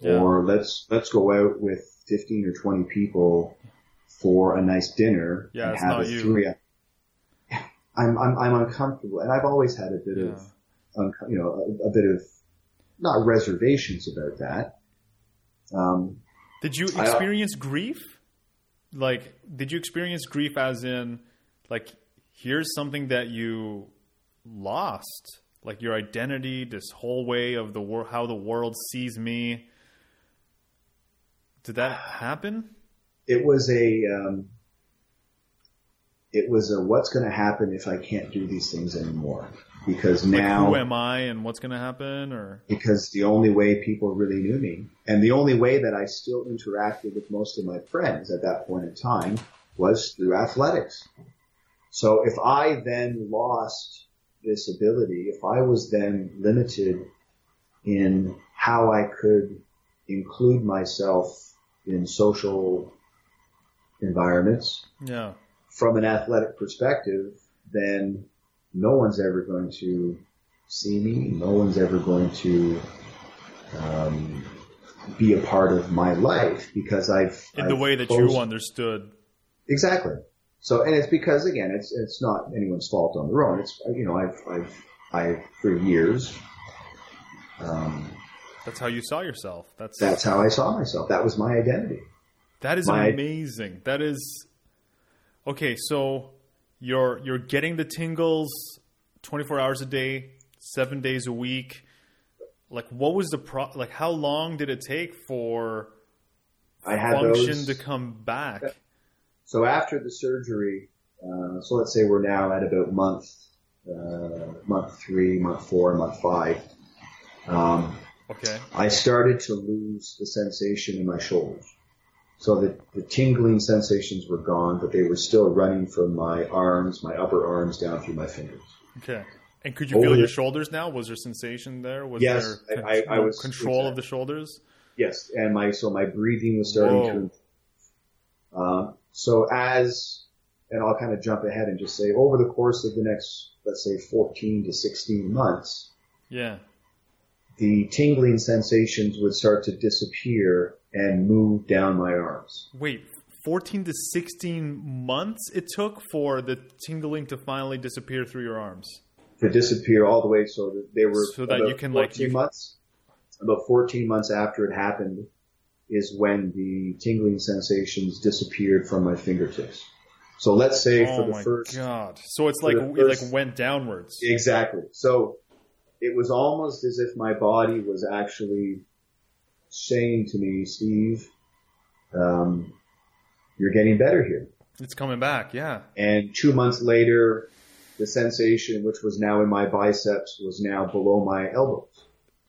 yeah. or let's let's go out with 15 or 20 people for a nice dinner yeah, and have a you. three I'm, I'm I'm uncomfortable and I've always had a bit yeah. of you know a, a, bit of not reservations about that um, did you uh, experience I, grief? Like, did you experience grief as in, like, here's something that you lost, like your identity, this whole way of the world, how the world sees me. Did that happen? It was a, um, it was a what's going to happen if I can't do these things anymore because now like who am I and what's going to happen or because the only way people really knew me and the only way that I still interacted with most of my friends at that point in time was through athletics. So if I then lost this ability, if I was then limited in how I could include myself in social environments yeah. from an athletic perspective, then no one's ever going to see me. No one's ever going to um, be a part of my life because I've in I've the way that you understood exactly. So, and it's because again, it's it's not anyone's fault on their own. It's you know, I've I've I for years. Um, that's how you saw yourself. That's that's how I saw myself. That was my identity. That is my, amazing. That is okay. So you're you're getting the tingles 24 hours a day, 7 days a week. Like what was the pro like how long did it take for I had function those, to come back? So after the surgery, uh, so let's say we're now at about month uh, month 3, month 4, month 5. Um, okay. I started to lose the sensation in my shoulders. So the, the tingling sensations were gone, but they were still running from my arms, my upper arms down through my fingers. Okay. And could you Over feel your shoulders now? Was there sensation there? Was Yes, there I- I- I was- control of the shoulders? Yes, and my so my breathing was starting Whoa. to. Um, so as and I'll kind of jump ahead and just say over the course of the next let's say 14 to 16 months, Yeah. the tingling sensations would start to disappear and move down my arms. Wait, 14 to 16 months it took for the tingling to finally disappear through your arms. To disappear all the way so that they were So that you can, like, 14 you- months. About 14 months after it happened is when the tingling sensations disappeared from my fingertips. So let's say oh for the oh my first god. So it's like the it like went downwards. Exactly. So it was almost as if my body was actually saying to me, Steve, um, you're getting better here. It's coming back, yeah. And two months later, the sensation, which was now in my biceps, was now below my elbows.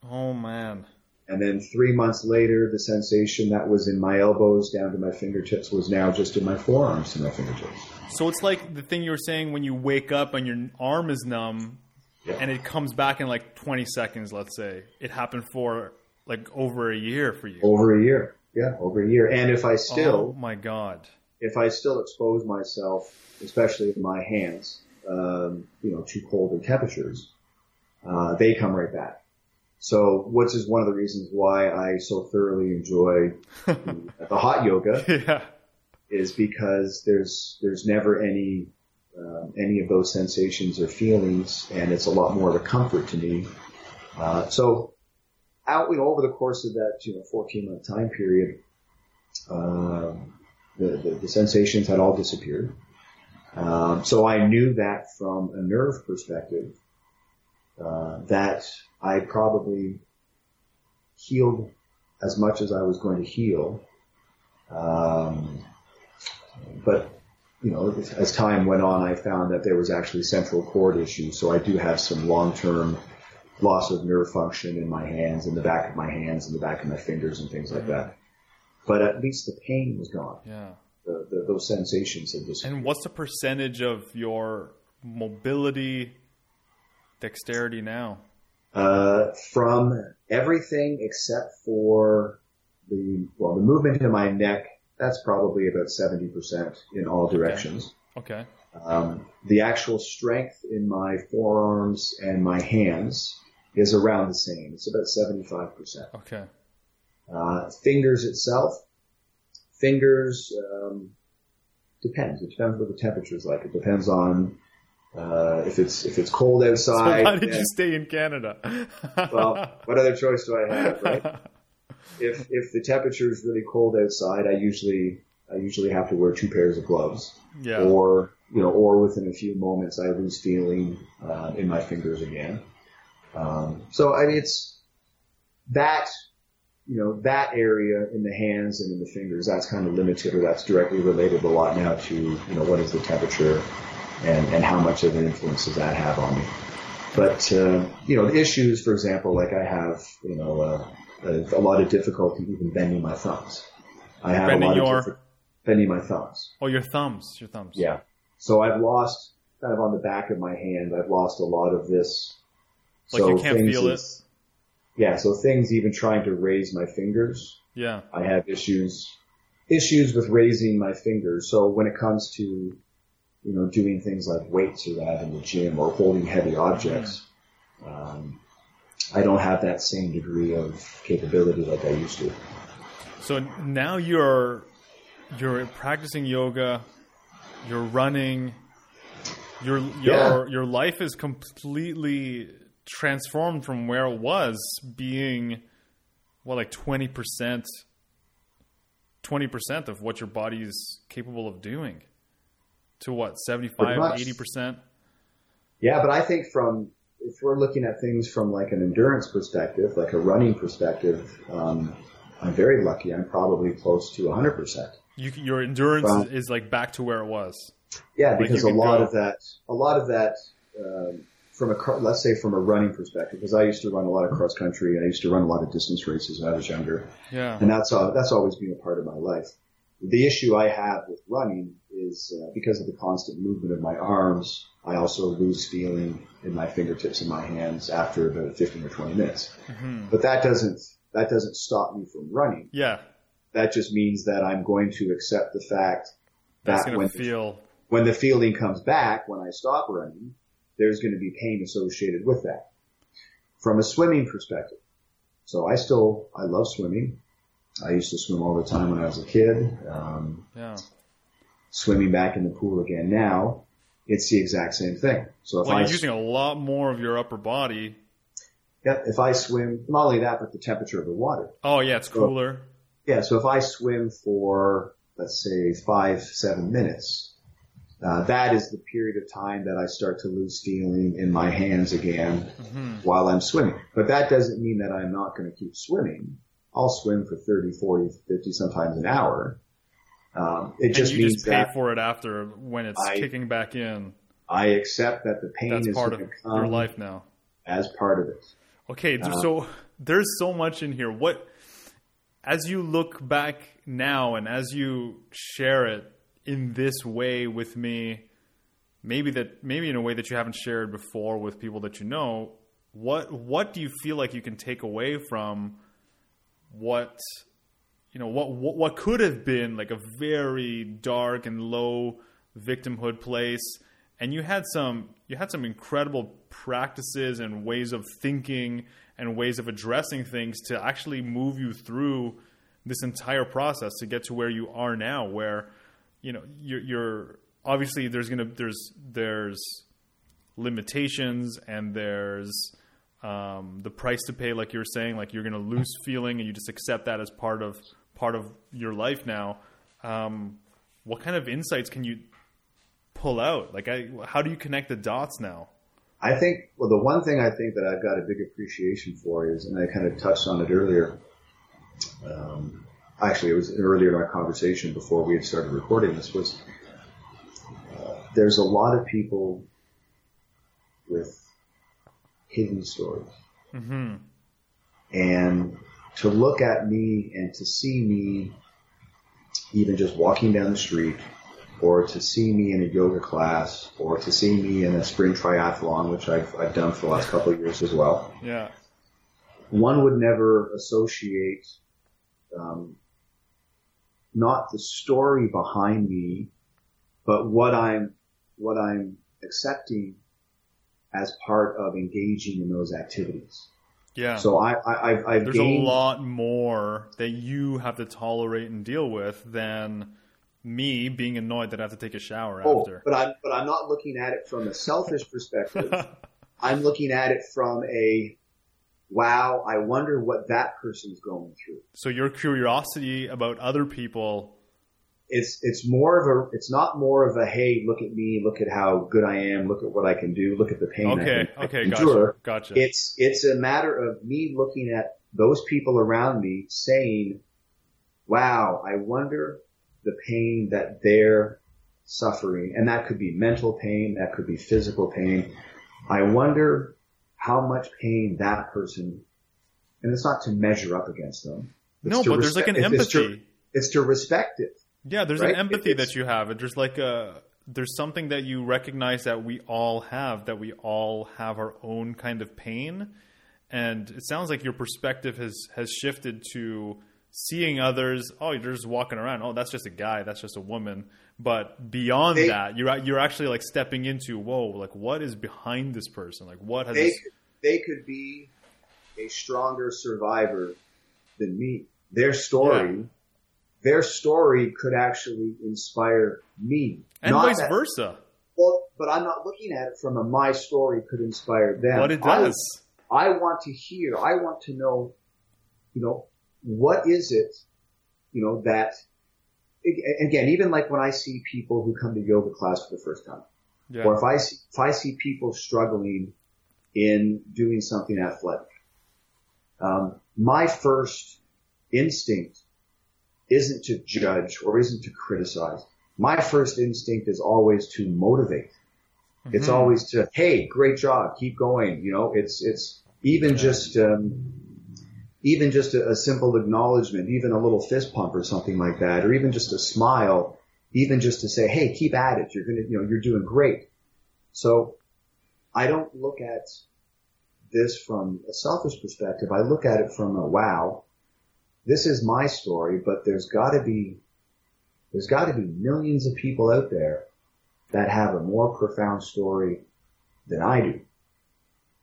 Oh man. And then three months later, the sensation that was in my elbows down to my fingertips was now just in my forearms to my fingertips. So it's like the thing you were saying when you wake up and your arm is numb Yeah. and it comes back in like 20 seconds, let's say. It happened for like over a year for you. Over a year. Yeah, over a year. And if I still, oh my god. if I still expose myself, especially with my hands, um, you know, to colder temperatures, uh, they come right back. So, which is one of the reasons why I so thoroughly enjoy the, the hot yoga yeah. is because there's there's never any um, any of those sensations or feelings, and it's a lot more of a comfort to me. Uh, so, out you know over the course of that you know 14 month time period, um, the, the the sensations had all disappeared. Um, so I knew that from a nerve perspective uh, that I probably healed as much as I was going to heal. Um, but you know, as time went on, I found that there was actually central cord issues. So I do have some long-term loss of nerve function in my hands, in the back of my hands, in the back of my fingers, and things like that. But at least the pain was gone. Yeah. The, the, those sensations had disappeared. And what's the percentage of your mobility dexterity now? Uh, from everything except for the well, the movement in my neck. That's probably about seventy percent in all directions. Okay. Um, the actual strength in my forearms and my hands is around the same. It's about 75%. Okay. Uh, fingers itself, fingers, um, depends. It depends what the temperature is like. It depends on, uh, if it's, if it's cold So outside. why did you stay in Canada? well, what other choice do I have, right? If, if the temperature is really cold outside, I usually, I usually have to wear two pairs of gloves. yeah. or you know, or within a few moments, I lose feeling uh, in my fingers again. Um, so I mean, it's that you know that area in the hands and in the fingers that's kind of limited, or that's directly related a lot now to you know what is the temperature and and how much of an influence does that have on me. But uh, you know, the issues, for example, like I have you know uh, a, a lot of difficulty even bending my thumbs. I have Bending a lot your- of bending my thumbs. oh, your thumbs. Your thumbs. Yeah. So I've lost kind of on the back of my hand. I've lost a lot of this. Like so you can't things feel it. Yeah. So things even trying to raise my fingers, Yeah. I have issues issues with raising my fingers. So when it comes to you know doing things like weights or that in the gym or holding heavy objects, um, I don't have that same degree of capability like I used to. So now you're you're practicing yoga, you're running, your your Yeah. your life is completely transformed from where it was being well like 20% 20% of what your body is capable of doing to what 75 80% Yeah, but I think from if we're looking at things from like an endurance perspective, like a running perspective, um, I'm very lucky. I'm probably close to 100%. you, your endurance Wow. is like back to where it was Yeah, because you a lot go- of that, a lot of that, um, from a let's say from a running perspective, because I used to run a lot of cross country. And I used to run a lot of distance races when I was younger, yeah and that's uh, that's always been a part of my life. the issue I have with running is uh, because of the constant movement of my arms, I also lose feeling in my fingertips and my hands after about 15 or 20 minutes. Mm-hmm. But that doesn't that doesn't stop me from running. Yeah, That just means that I'm going to accept the fact that's that when feel. when the feeling comes back when I stop running, there's going to be pain associated with that. From a swimming perspective, so I still I love swimming. I used to swim all the time when I was a kid. Um, Yeah. swimming back in the pool again now, it's the exact same thing. So if Well, I you're using a lot more of your upper body. yeah, if I swim, not only that, but the temperature of the water. Oh yeah, it's cooler. Yeah, so if I swim for let's say five seven minutes, uh, that is the period of time that I start to lose feeling in my hands again hmm while I'm swimming. But that doesn't mean that I'm not going to keep swimming. I'll swim for 30, 40, 50, sometimes an hour. Um, it And just you means just pay that for it after when it's I- kicking back in. I accept that the pain That's is part of your life now. as part of it. Okay, Uh, so there's so much in here. What, as you look back now and as you share it in this way with me, maybe that maybe in a way that you haven't shared before with people that you know, what what do you feel like you can take away from what you know what what, what could have been like a very dark and low victimhood place? And you had some you had some incredible practices and ways of thinking and ways of addressing things to actually move you through this entire process to get to where you are now where you know you're, you're obviously there's gonna there's there's limitations and there's um, the price to pay like you were saying like you're gonna lose feeling and you just accept that as part of part of your life now um, what kind of insights can you pull out like I, how do you connect the dots now I think, well, the one thing I think that I've got a big appreciation for is, and I kind of touched on it earlier. Um, actually, it was earlier in our conversation before we had started recording this. Was uh, there's a lot of people with hidden stories, hmm and to look at me and to see me, even just walking down the street, or to see me in a yoga class, or to see me in a spring triathlon, which I've, I've done for the last couple of years as well. yeah One would never associate um, not the story behind me, but what I'm what I'm accepting as part of engaging in those activities. yeah So I, I I've, I've there's gained a lot more that you have to tolerate and deal with than me being annoyed that I have to take a shower Oh, after. but I'm but I'm not looking at it from a selfish perspective. I'm looking at it from a wow. I wonder what that person's going through. so your curiosity about other people, It's it's more of a it's not more of a hey look at me look at how good I am look at what I can do look at the pain I okay, can okay, endure. gotcha, gotcha. It's it's a matter of me looking at those people around me saying, wow, I wonder the pain that they're suffering. And that could be mental pain. That could be physical pain. I wonder how much pain that person, and it's not to measure up against them. It's no, but there's like an empathy. It's to, it's to respect it. Yeah, there's right? an empathy that you have. There's like a there's something that you recognize that we all have that we all have our own kind of pain, and it sounds like your perspective has has shifted to seeing others. Oh, you're just walking around. Oh, that's just a guy. That's just a woman. But beyond They- that, you're you're actually like stepping into whoa, like what is behind this person? Like what has They, this? could- they could be a stronger survivor than me. Their story, their story could actually inspire me. And Not vice that- versa. Well, but I'm not looking at it from a my story could inspire them. But it I- does. I want to hear, I want to know, you know, what is it, you know, that, again, even like when I see people who come to yoga class for the first time, Yeah. or if I see, if I see people struggling in doing something athletic, um, my first instinct isn't to judge or isn't to criticize. My first instinct is always to motivate. It's Mhm. always to, hey, great job, keep going. You know, it's it's even just um, even just a, a simple acknowledgement, even a little fist pump or something like that, or even just a smile, even just to say, Hey, keep at it. You're going to, you know, you're doing great. So I don't look at this from a selfish perspective. I look at it from a wow, this is my story, but there's got to be there's got to be millions of people out there that have a more profound story than I do.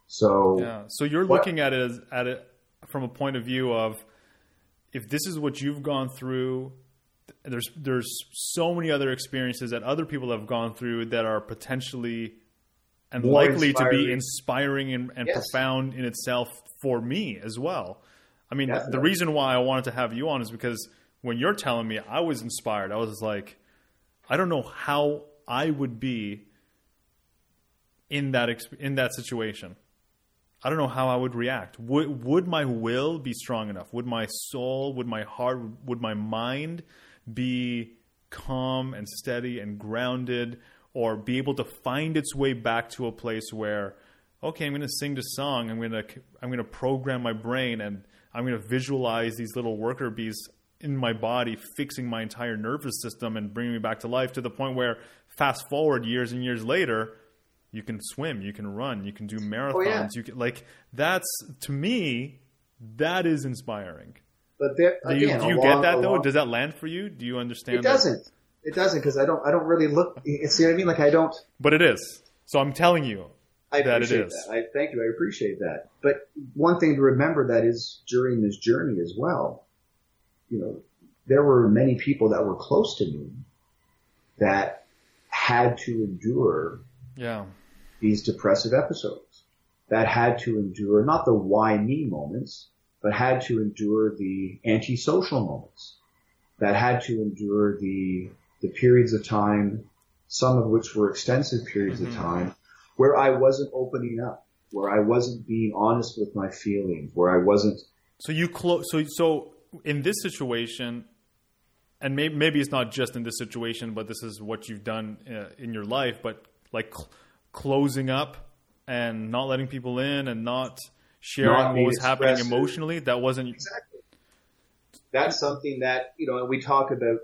So yeah, so you're what, looking at it as, at it from a point of view of if this is what you've gone through, there's there's so many other experiences that other people have gone through that are potentially and More likely inspiring. to be inspiring and, and yes. profound in itself for me as well. I mean, Definitely. the reason why I wanted to have you on is because when you're telling me, I was inspired. I was like, I don't know how I would be in that in that situation. I don't know how I would react. Would would my will be strong enough? Would my soul, would my heart, would my mind be calm and steady and grounded or be able to find its way back to a place where okay, I'm going to sing the song. I'm going to I'm going to program my brain and I'm going to visualize these little worker bees in my body fixing my entire nervous system and bringing me back to life to the point where fast forward years and years later you can swim you can run you can do marathons oh, yeah. you can like that's to me that is inspiring but there, do you, do you get that though does that land for you do you understand it doesn't it doesn't because i don't i don't really look see what i mean like i don't but it is so i'm telling you I that appreciate that. I thank you. I appreciate that. But one thing to remember that is during this journey as well, you know, there were many people that were close to me that had to endure yeah. These depressive episodes, that had to endure not the why me moments, but had to endure the antisocial moments, that had to endure the the periods of time, some of which were extensive periods mm-hmm. of time, where I wasn't opening up, where I wasn't being honest with my feelings, where I wasn't. So you close. So so in this situation, and maybe maybe it's not just in this situation, but this is what you've done uh, in your life. But like closing up and not letting people in and not sharing not what was happening emotionally. That wasn't exactly. That's something that you know. We talk about.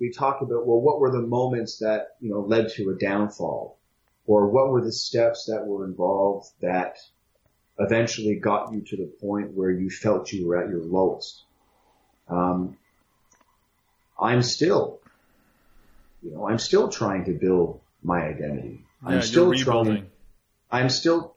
We talk about well, what were the moments that you know led to a downfall? or what were the steps that were involved that eventually got you to the point where you felt you were at your lowest. Um, I'm still, you know, I'm still trying to build my identity. Yeah, I'm still trying. I'm still.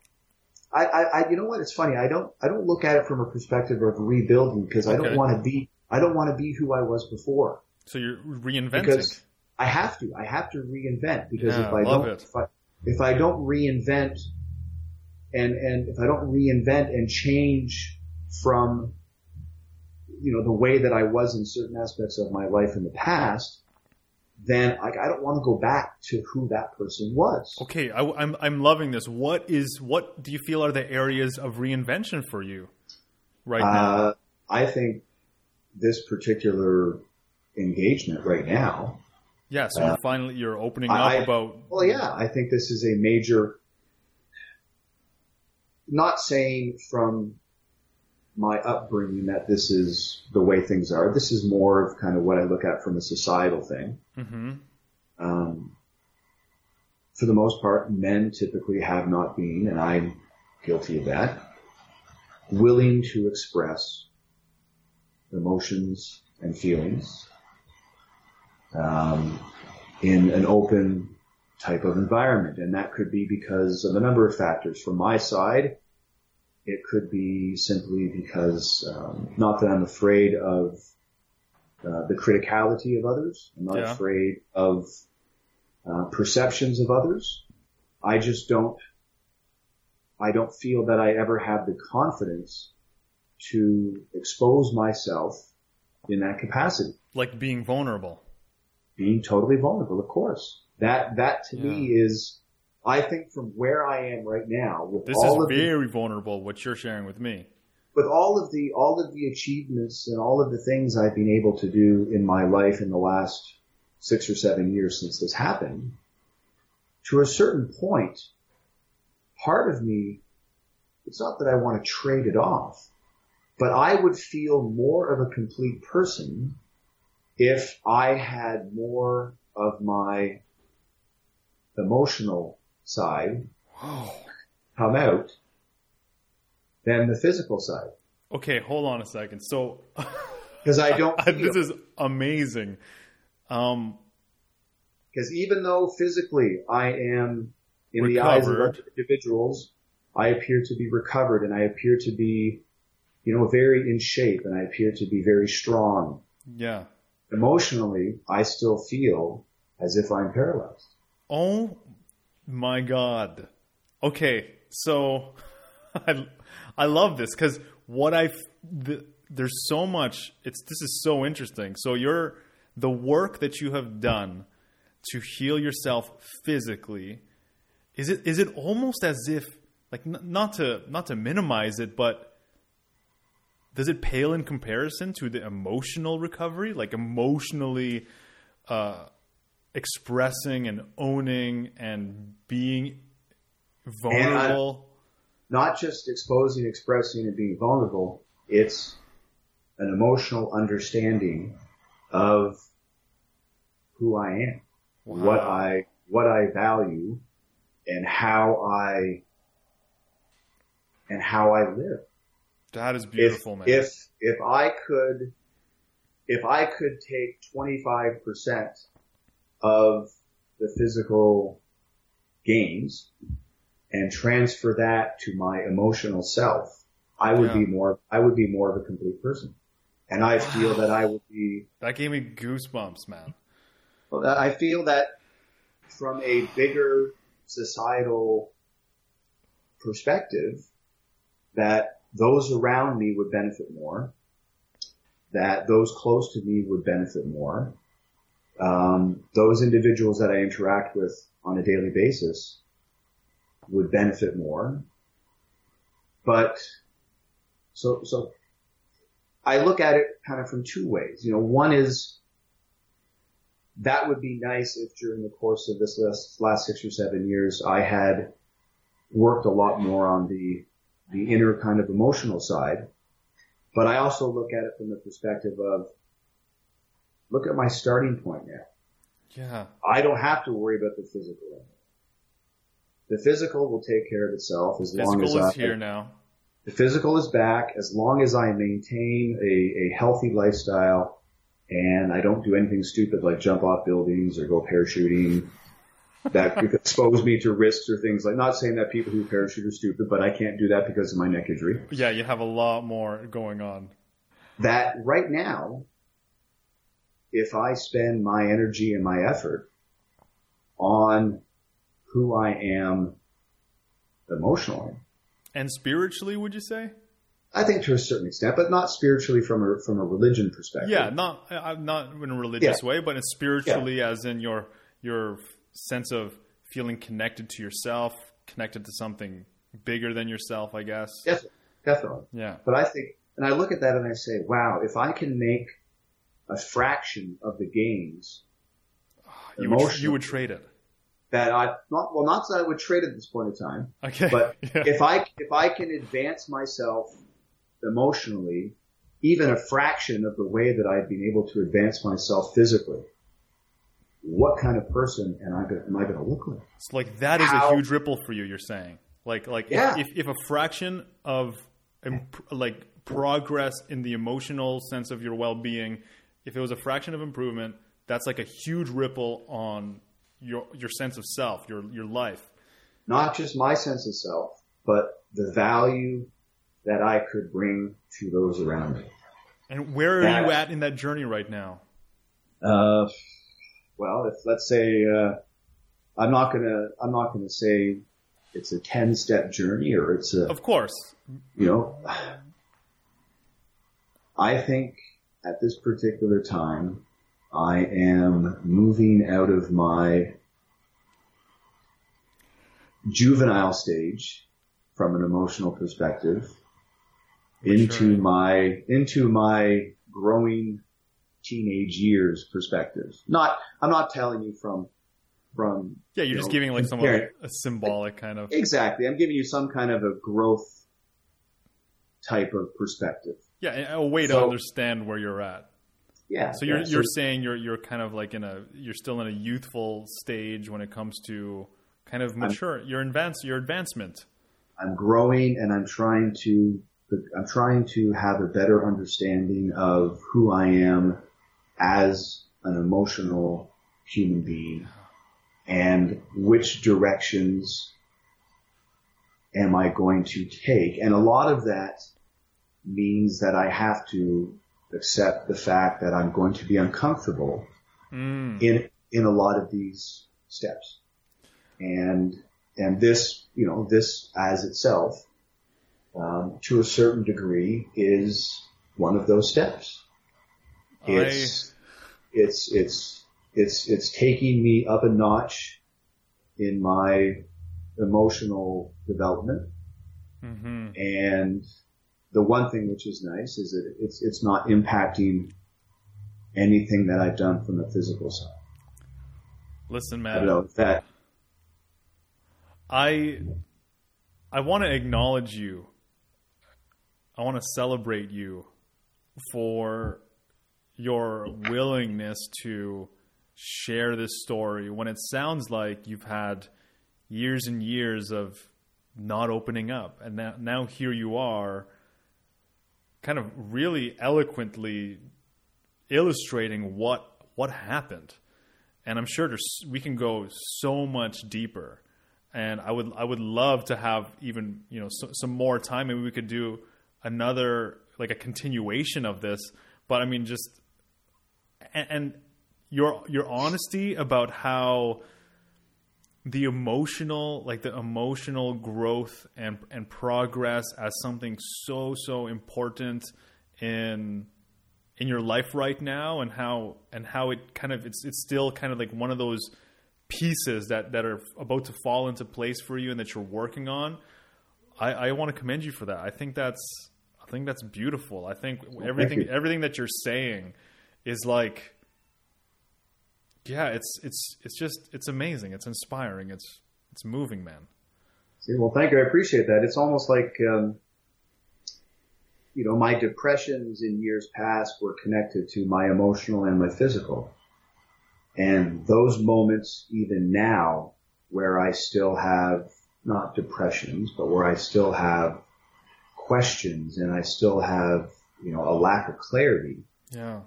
I, I, I, you know what? It's funny. I don't, I don't look at it from a perspective of rebuilding because okay. I don't want to be, I don't want to be who I was before. So you're reinventing. Because I have to. I have to reinvent because yeah, if I don't, if I, if I don't reinvent and, and if I don't reinvent and change from, you know, the way that I was in certain aspects of my life in the past, then like I don't want to go back to who that person was. Okay, I, am I'm, I'm loving this. What is what do you feel are the areas of reinvention for you right now? Uh, I think this particular engagement right now yeah, so uh, finally you're opening up I, about. Well, yeah, I think this is a major. Not saying from my upbringing that this is the way things are. This is more of kind of what I look at from a societal thing. Mm-hmm. Um, for the most part, men typically have not been, and I'm guilty of that, willing to express emotions and feelings um, in an open type of environment. And that could be because of a number of factors. From my side, it could be simply because, um, not that I'm afraid of uh, the criticality of others. I'm not yeah. afraid of uh, perceptions of others. I just don't, I don't feel that I ever have the confidence to expose myself in that capacity. Like being vulnerable being totally vulnerable, of course. That, that to yeah. me is, I think from where I am right now, with this all is very the, vulnerable what you're sharing with me. With all of the all of the achievements and all of the things I've been able to do in my life in the last six or seven years since this happened, to a certain point, part of me, it's not that I want to trade it off, but I would feel more of a complete person if I had more of my emotional side come out than the physical side. Okay, hold on a second. So Because I don't this is amazing. Um, because even though physically I am in the eyes of other individuals, I appear to be recovered and I appear to be, you know, very in shape and I appear to be very strong. yeah. Emotionally, I still feel as if I'm paralyzed. Oh my god. Okay, so I I love this because what I the, there's so much. It's this is so interesting. So you're the work that you have done to heal yourself physically. Is it is it almost as if like n- not to not to minimize it, but does it pale in comparison to the emotional recovery? Like emotionally uh, expressing and owning and being vulnerable. Not just exposing, expressing, and being vulnerable. It's an emotional understanding of who I am, what I what I value, and how I and how I live. that is if beautiful, man. if if I could if I could take 25% of the physical gains and transfer that to my emotional self, I would Yeah. be more I would be more of a complete person. And I feel that I would be that gave me goosebumps, man. well, I feel that from a bigger societal perspective, that those around me would benefit more, that those close to me would benefit more, um, those individuals that I interact with on a daily basis would benefit more. But so so I look at it kind of from two ways. You know, one is that would be nice if during the course of this last, last six or seven years I had worked a lot more on the the inner kind of emotional side. But I also look at it from the perspective of look at my starting point now. Yeah. I don't have to worry about the physical. anymore. The physical will take care of itself as long as Physical I, is here now. the physical is back as long as I maintain a, a healthy lifestyle and I don't do anything stupid like jump off buildings or go parachuting that could expose me to risks or things like not saying that people who parachute are stupid, but I can't do that because of my neck injury. Yeah, you have a lot more going on. That right now, if I spend my energy and my effort on who I am emotionally, And spiritually, would you say? I think to a certain extent, but not spiritually from a from a religion perspective. Yeah, not uh, not in a religious way, but spiritually, as in your your sense of feeling connected to yourself, connected to something bigger than yourself. I guess. Definitely, definitely. Yeah. But I think, and I look at that and I say, wow, if I can make a fraction of the gains You would, you would trade it. that I not well, not that I would trade at this point in time, Okay. but yeah. if I if I can advance myself emotionally, even a fraction of the way that I've been able to advance myself physically, what kind of person am I going am I going to look like? It's like that is How- a huge ripple for you. You're saying, like, like Yeah. if, if, a fraction of like progress in the emotional sense of your well-being, if it was a fraction of improvement, that's like a huge ripple on your your sense of self, your your life. Not just my sense of self, but the value that I could bring to those around me. And where are Yeah. you at in that journey right now? Uh, well, if let's say uh, I'm not gonna I'm not gonna say it's a ten step journey or it's a Of course, you know I think at this particular time I am moving out of my juvenile stage from an emotional perspective into Sure. my into my growing teenage years perspective. Not I'm not telling you from from yeah, you're you just know, giving like some comparing- a symbolic kind of Exactly. I'm giving you some kind of a growth type of perspective. Yeah, a oh, way to So- understand where you're at. Yeah. So you're yeah, you're saying you're you're kind of like in a you're still in a youthful stage when it comes to kind of mature your advance your advancement. I'm growing and I'm trying to I'm trying to have a better understanding of who I am as an emotional human being and which directions am I going to take. And a lot of that means that I have to accept the fact that I'm going to be uncomfortable Mm. in in a lot of these steps. And and this, you know, this as itself, um, to a certain degree, is one of those steps. It's it's it's it's it's taking me up a notch in my emotional development. hmm And the one thing which is nice is that it's it's not impacting anything that I've done from the physical side. Listen, I man. don't know if that I I want to acknowledge you. I want to celebrate you for your willingness to share this story when it sounds like you've had years and years of not opening up and now, now here you are kind of really eloquently illustrating what what happened and I'm sure there's, we can go so much deeper. And I would I would love to have even you know so, some more time. Maybe we could do another like a continuation of this. But I mean, just and, and your your honesty about how the emotional like the emotional growth and and progress as something so so important in in your life right now and how and how it kind of it's it's still kind of like one of those pieces that that are about to fall into place for you and that you're working on. I i want to commend you for that. I think that's i think that's beautiful. I think everything everything that you're saying is like yeah it's it's it's just it's amazing it's inspiring it's it's moving man See, well, thank you. I appreciate that. It's almost like, um, you know, my depressions in years past were connected to my emotional and my physical. And those moments, even now, where I still have not depressions, but where I still have questions and I still have, you know, a lack of clarity yeah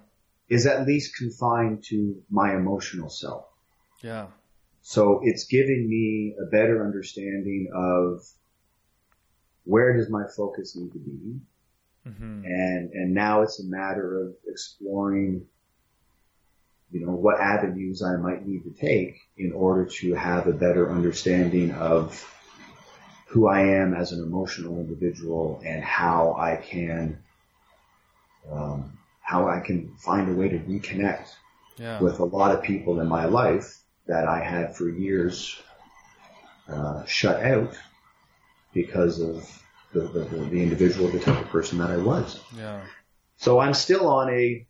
is at least confined to my emotional self. yeah. So it's giving me a better understanding of where does my focus need to be, hmm and and now it's a matter of exploring, you know, what avenues I might need to take in order to have a better understanding of who I am as an emotional individual and how I can, um, how I can find a way to reconnect yeah with a lot of people in my life that I had for years uh, shut out because of the, the, the, the individual, the type of person that I was. yeah So I'm still on a,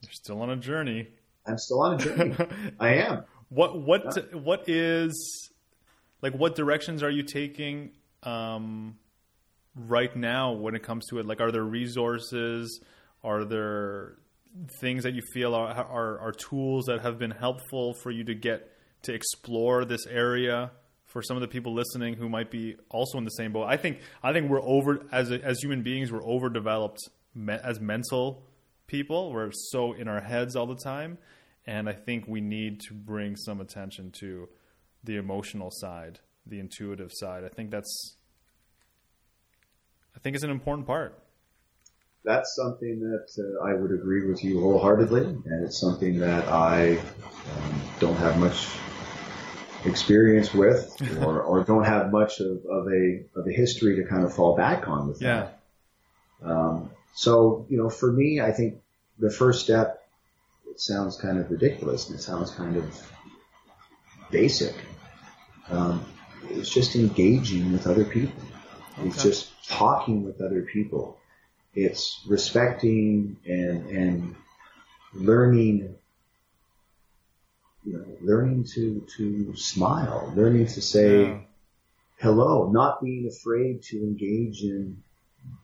you're still on a journey I'm still on a journey. I am. What what what is like what directions are you taking um, right now when it comes to it? Like, are there resources? Are there things that you feel are, are are tools that have been helpful for you to get to explore this area? For some of the people listening who might be also in the same boat, I think I think we're over as a, as human beings we're overdeveloped me, as mental people. We're so in our heads all the time, and I think we need to bring some attention to the emotional side, the intuitive side. I think that's I think it's an important part. That's something that uh, I would agree with you wholeheartedly, and it's something that I um, don't have much experience with, or, or don't have much of, of a of a history to kind of fall back on with Yeah. that. Um, so, you know, for me, I think the first step, it sounds kind of ridiculous and it sounds kind of basic. Um, it's just engaging with other people. It's just talking with other people. It's respecting and, and learning, you know, learning to, to smile, learning to say Yeah. hello, not being afraid to engage in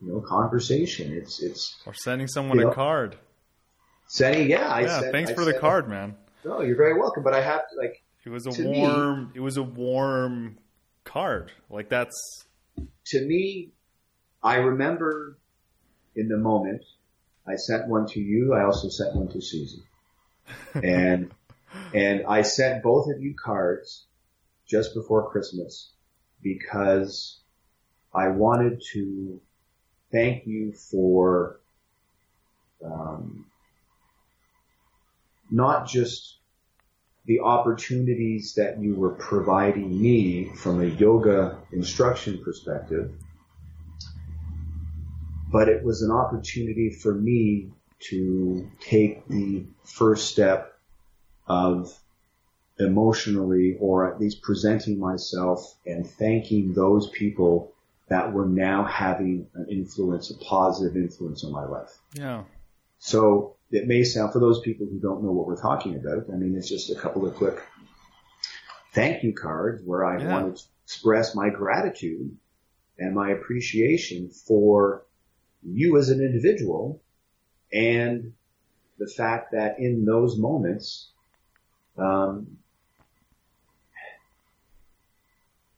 you know conversation. It's it's or sending someone a know, card. sending yeah. I Yeah, thanks I for the card, man. No, you're very welcome. But I have to like It was a To me- warm. it was a warm card. Like that's to me, I remember in the moment, I sent one to you. I also sent one to Susan, and and I sent both of you cards just before Christmas because I wanted to thank you for um, not just the opportunities that you were providing me from a yoga instruction perspective, but it was an opportunity for me to take the first step of emotionally or at least presenting myself and thanking those people that were now having an influence, a positive influence on my life. yeah. So it may sound, for those people who don't know what we're talking about, I mean, it's just a couple of quick thank you cards where I Yeah. wanted to express my gratitude and my appreciation for you as an individual and the fact that in those moments, um,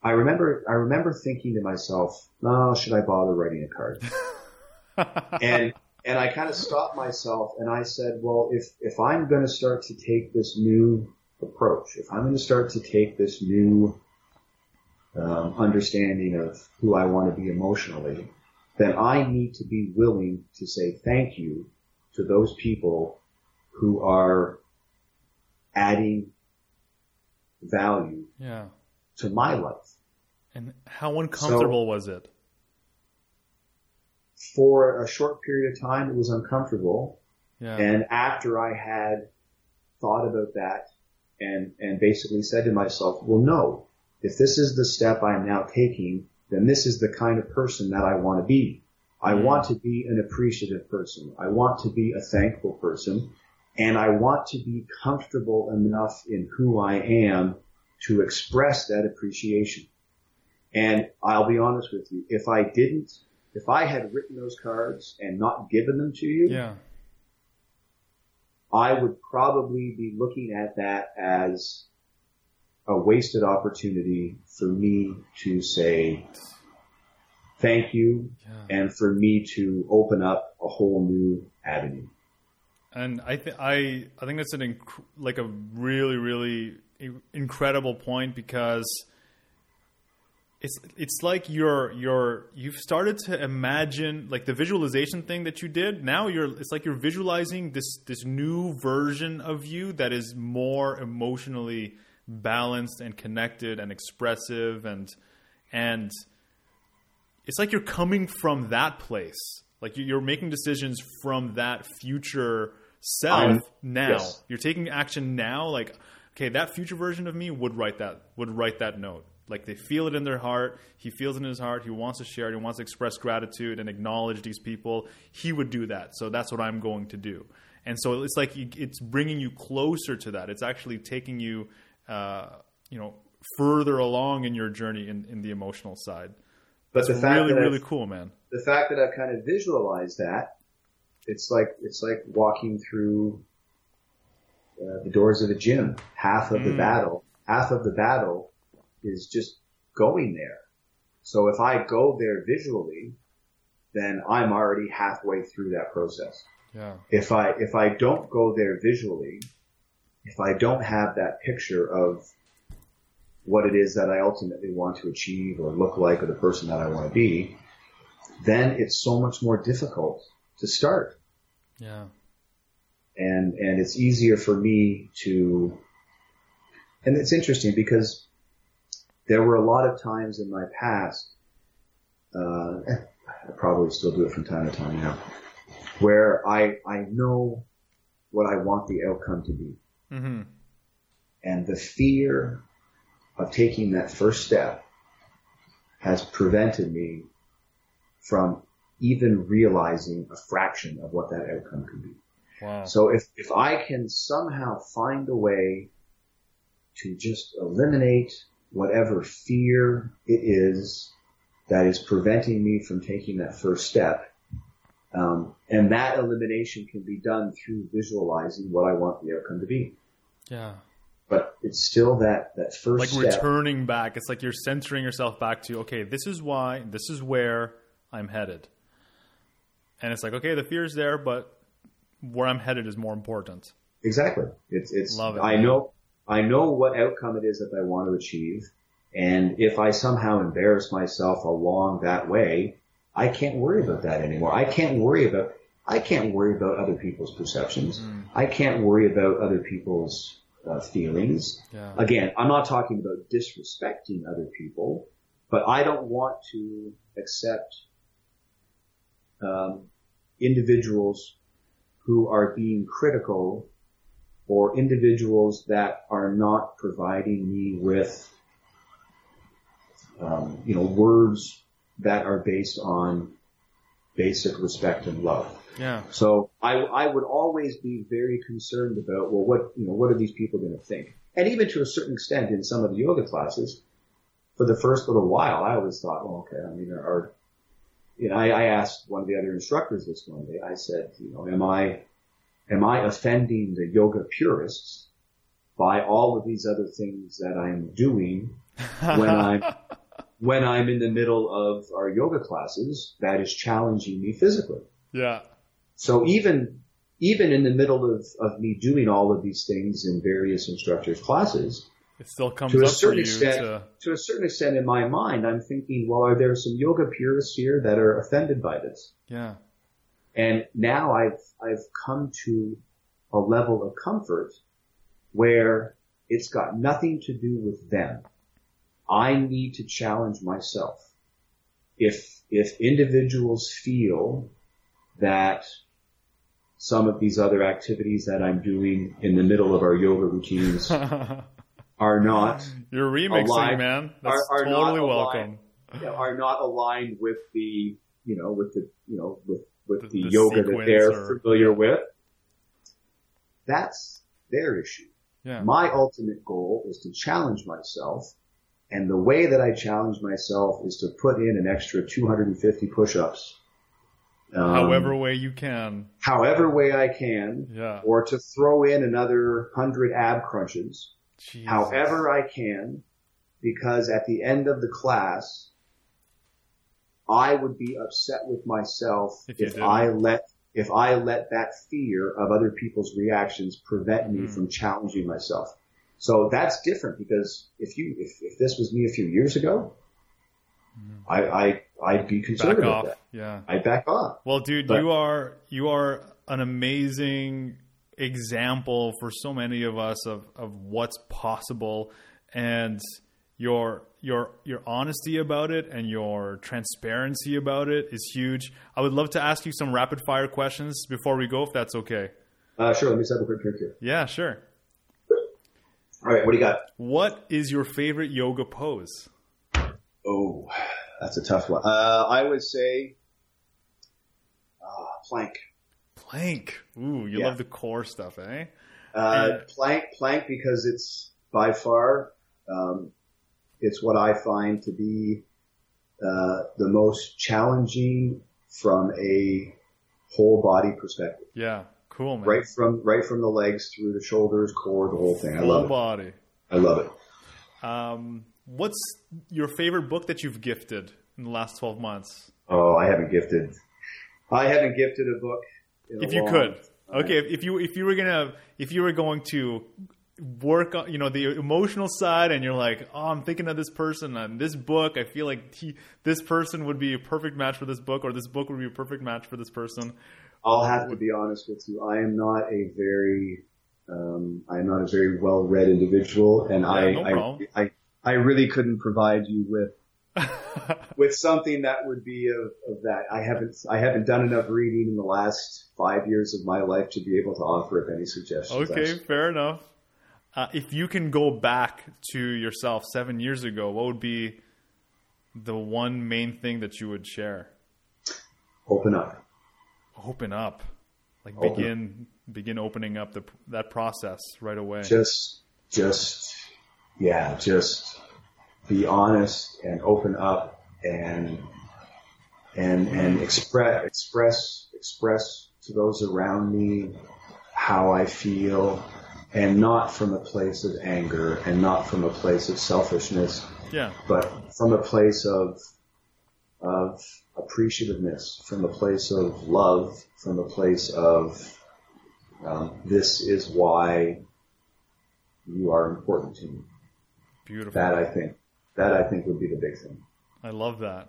I remember, I remember thinking to myself, oh, should I bother writing a card? and and I kind of stopped myself and I said, well, if if I'm going to start to take this new approach, if I'm going to start to take this new um, understanding of who I want to be emotionally, then I need to be willing to say thank you to those people who are adding value yeah. to my life. And how uncomfortable was it? For a short period of time, it was uncomfortable. Yeah. And after I had thought about that and, and basically said to myself, well, no, if this is the step I'm now taking, then this is the kind of person that I want to be. I want to be an appreciative person. I want to be a thankful person and I want to be comfortable enough in who I am to express that appreciation. And I'll be honest with you, if I didn't, if I had written those cards and not given them to you, yeah. I would probably be looking at that as a wasted opportunity for me to say thank you Yeah. and for me to open up a whole new avenue. And I think I I think that's an inc- like a really really incredible point because it's it's like you're you're you've started to imagine like the visualization thing that you did. Now you're it's like you're visualizing this this new version of you that is more emotionally balanced and connected and expressive and and it's like you're coming from that place. Like you- you're making decisions from that future self now. yes. You're taking action now. Like, okay, that future version of me would write that would write that note. Like they feel it in their heart. He feels it in his heart. He wants to share it. He wants to express gratitude and acknowledge these people. He would do that. So that's what I'm going to do. And so it's like it's bringing you closer to that. It's actually taking you, uh, you know, further along in your journey in, in the emotional side. But That's the fact really that really I've- cool, man. the fact that I've kind of visualized that, it's like it's like walking through uh, the doors of a gym. Half of the Mm. battle, half of the battle, is just going there. So if I go there visually, then I'm already halfway through that process. Yeah. If I if I don't go there visually, if I don't have that picture of what it is that I ultimately want to achieve or look like or the person that I want to be, then it's so much more difficult to start. Yeah. And and it's easier for me to and it's interesting because there were a lot of times in my past, uh, I probably still do it from time to time now, where I I know what I want the outcome to be. Mm-hmm. And the fear of taking that first step has prevented me from even realizing a fraction of what that outcome could be. Wow. So if, if I can somehow find a way to just eliminate whatever fear it is that is preventing me from taking that first step. Um, and that elimination can be done through visualizing what I want the outcome to be. Yeah. But it's still that, that first Like step. returning back. It's like you're centering yourself back to, okay, this is why, this is where I'm headed. And it's like, okay, the fear is there, but where I'm headed is more important. Exactly. It's, it's, Love it, I man. know, I know what outcome it is that I want to achieve. And if I somehow embarrass myself along that way, I can't worry about that anymore. I can't worry about, I can't worry about other people's perceptions. Mm. I can't worry about other people's uh, feelings. Yeah. Again, I'm not talking about disrespecting other people, but I don't want to accept um, individuals who are being critical or individuals that are not providing me with, um, you know, words that are based on basic respect and love. Yeah. So I, I would always be very concerned about, well, what, you know, what are these people going to think? And even to a certain extent in some of the yoga classes, for the first little while, I always thought, well, okay, I mean, there are, you know, I, I asked one of the other instructors this one day, I said, you know, am I, am I offending the yoga purists by all of these other things that I'm doing when I'm, when I'm in the middle of our yoga classes that is challenging me physically? Yeah. So even even in the middle of, of me doing all of these things in various instructors' classes, It still comes to a certain you extent, to, to a certain extent in my mind, I'm thinking, well, are there some yoga purists here that are offended by this? yeah. And now I've I've come to a level of comfort where it's got nothing to do with them. I need to challenge myself. If if individuals feel that some of these other activities that I'm doing in the middle of our yoga routines are not You're remixing, Alive. man. That's Are- are not totally aligned. welcome. are not aligned with the you know with the you know with with The- the, the yoga that they're or- familiar with. That's their issue. Yeah. My ultimate goal is to challenge myself. And the way that I challenge myself is to put in an extra 250 push-ups. Um, However way you can. however way I can, Yeah. or to throw in another hundred ab crunches, Jesus. however I can, because at the end of the class, I would be upset with myself If if. I let if I let that fear of other people's reactions prevent me Mhm. from challenging myself. So that's different because if you if, if this was me a few years ago, I, I I'd be concerned. Back off. that. Yeah. I'd back off. Well, dude, But- you are you are an amazing example for so many of us of, of what's possible and your your your honesty about it and your transparency about it is huge. I would love to ask you some rapid fire questions before we go if that's okay. Uh, sure, let me set up a quick drink here. Yeah, sure. All right, what do you got? What is your favorite yoga pose? Oh, that's a tough one. Uh, I would say uh, plank. Plank. Ooh, you Yeah. love the core stuff, eh? Uh, Yeah. plank, plank, because it's by far, um, it's what I find to be uh, the most challenging from a whole body perspective. Yeah. Cool, man. Right from right from the legs through the shoulders, core, the whole thing. I Full love it. body. I love it. Um, what's your favorite book that you've gifted in the last 12 months? Oh, I haven't gifted. I haven't gifted a book. in a If you could. time. Okay, if, if you if you were gonna if you were going to work on you know the emotional side and you're like oh I'm thinking of this person and this book I feel like he, this person would be a perfect match for this book or this book would be a perfect match for this person I'll have to be honest with you. I am not a very, um, I am not a very well-read individual, and I, no. I, I, I really couldn't provide you with with something that would be of, of that. I haven't, I haven't done enough reading in the last five years of my life to be able to offer up any suggestions. okay actually. fair enough uh, if you can go back to yourself seven years ago what would be the one main thing that you would share Open up. Open up like oh, Open begin begin opening up the that process right away Just, just, yeah, just be honest and open up and and and express express express to those around me how I feel, and not from a place of anger and not from a place of selfishness, Yeah. but from a place of of appreciativeness, from a place of love, from a place of um, this is why you are important to me. Beautiful. That I think that I think would be the big thing. I love that.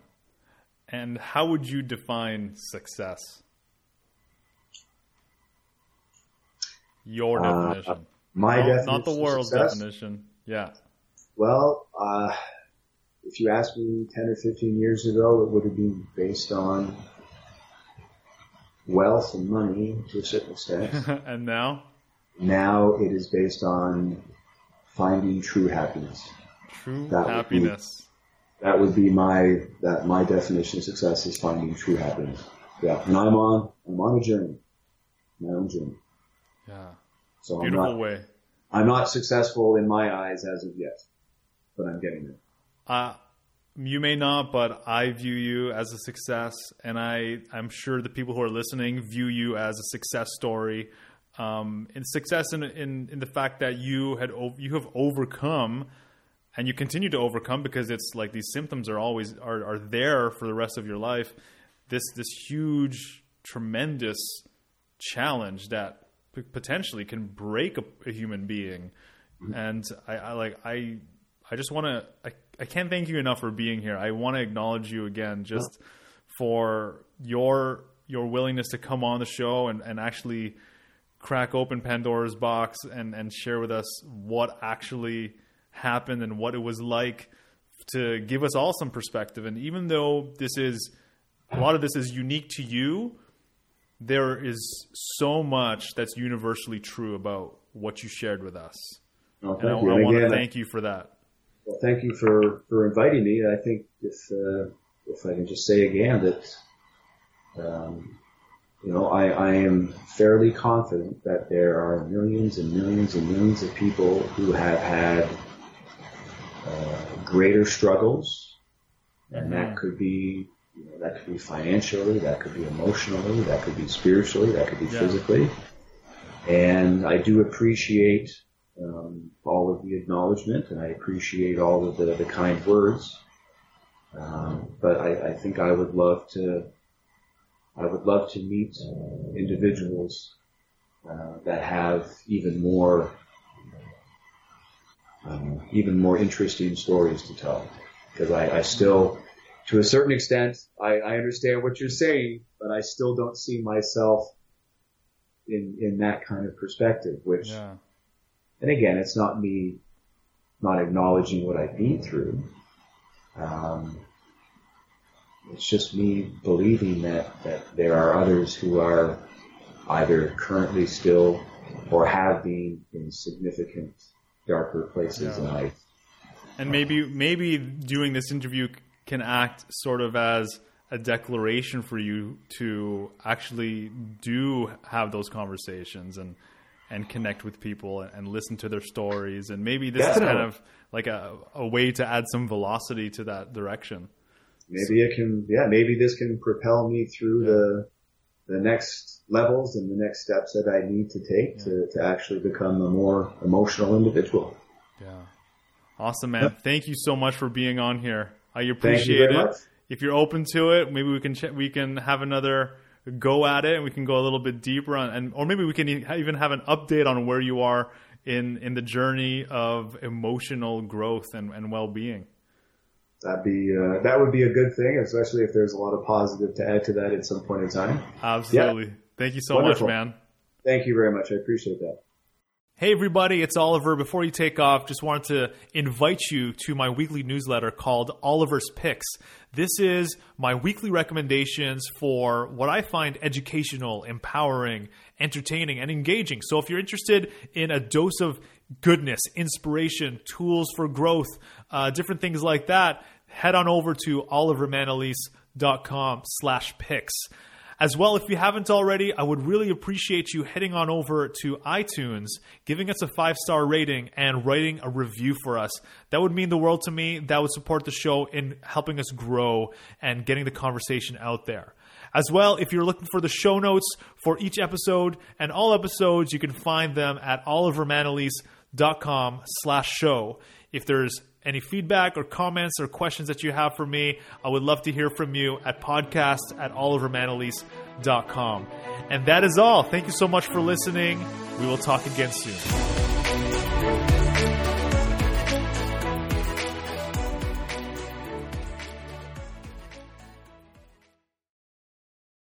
And how would you define success? Your Uh, definition. My No, definition not the world's success? definition. Yeah. Well, uh, if you asked me 10 or 15 years ago, it would have been based on wealth and money to a certain extent. and now? now it is based on finding true happiness. True That would be- happiness. That would be my that my definition of success is finding true happiness. Yeah, and I'm on I'm on a journey, my own journey. Yeah. So I'm Beautiful not way. I'm not successful in my eyes as of yet, but I'm getting there. Uh, you may not, but I view you as a success, and I, I'm sure the people who are listening view you as a success story. Um, and success in, in, in the fact that you had you have overcome, and you continue to overcome because it's like these symptoms are always are, are there for the rest of your life. This this huge, tremendous challenge that p- potentially can break a, a human being. And I, I like I I just want to I, can't thank you enough for being here. I want to acknowledge you again just for your your willingness to come on the show and, and actually crack open Pandora's box and, and share with us what actually happened and what it was like to give us all some perspective. And even though this is a lot of this is unique to you, there is so much that's universally true about what you shared with us. Well, And I. I want to thank you for that. Well, thank you for, for inviting me. I think if uh, if I can just say again that um, you know I, I am fairly confident that there are millions and millions and millions of people who have had uh, greater struggles, and that could be you know, that could be financially, that could be emotionally, that could be spiritually, that could be Yeah. physically, and I do appreciate um, all of the acknowledgement, and I appreciate all of the, the kind words. Um, but I, I think I would love to, I would love to meet individuals uh, that have even more, um, even more interesting stories to tell. Because I, I still, to a certain extent, I, I understand what you're saying, but I still don't see myself in in that kind of perspective, which. Yeah. And again, it's not me not acknowledging what I've been through. Um, it's just me believing that, that there are others who are either currently still or have been in significant darker places Yeah. in life. And maybe maybe doing this interview can act sort of as a declaration for you to actually do have those conversations and and connect with people and listen to their stories and maybe this is kind of like a, a way to add some velocity to that direction. Maybe it can, yeah, maybe this can propel me through the the next levels and the next steps that I need to take to, to actually become a more emotional individual. Yeah. Awesome, man. Thank you so much for being on here. I appreciate it. much. If you're open to it, maybe we can ch- we can have another go at it and we can go a little bit deeper on and or maybe we can even have an update on where you are in in the journey of emotional growth and, and well-being. That'd be uh, that would be a good thing, especially if there's a lot of positive to add to that at some point in time. Absolutely. Thank you so Wonderful. much, man. Thank you very much. I appreciate that. Hey, everybody, it's Oliver. Before you take off, just wanted to invite you to my weekly newsletter called Oliver's Picks. This is my weekly recommendations for what I find educational, empowering, entertaining, and engaging. So if you're interested in a dose of goodness, inspiration, tools for growth, uh, different things like that, head on over to olivermanalese.com slash picks. As well, if you haven't already, I would really appreciate you heading on over to iTunes, giving us a five star rating, and writing a review for us. That would mean the world to me. That would support the show in helping us grow and getting the conversation out there. As well, if you're looking for the show notes for each episode and all episodes, you can find them at olivermanalese.com slash show. If there's any feedback or comments or questions that you have for me, I would love to hear from you at podcast at olivermanalese.com. And that is all. Thank you so much for listening. We will talk again soon.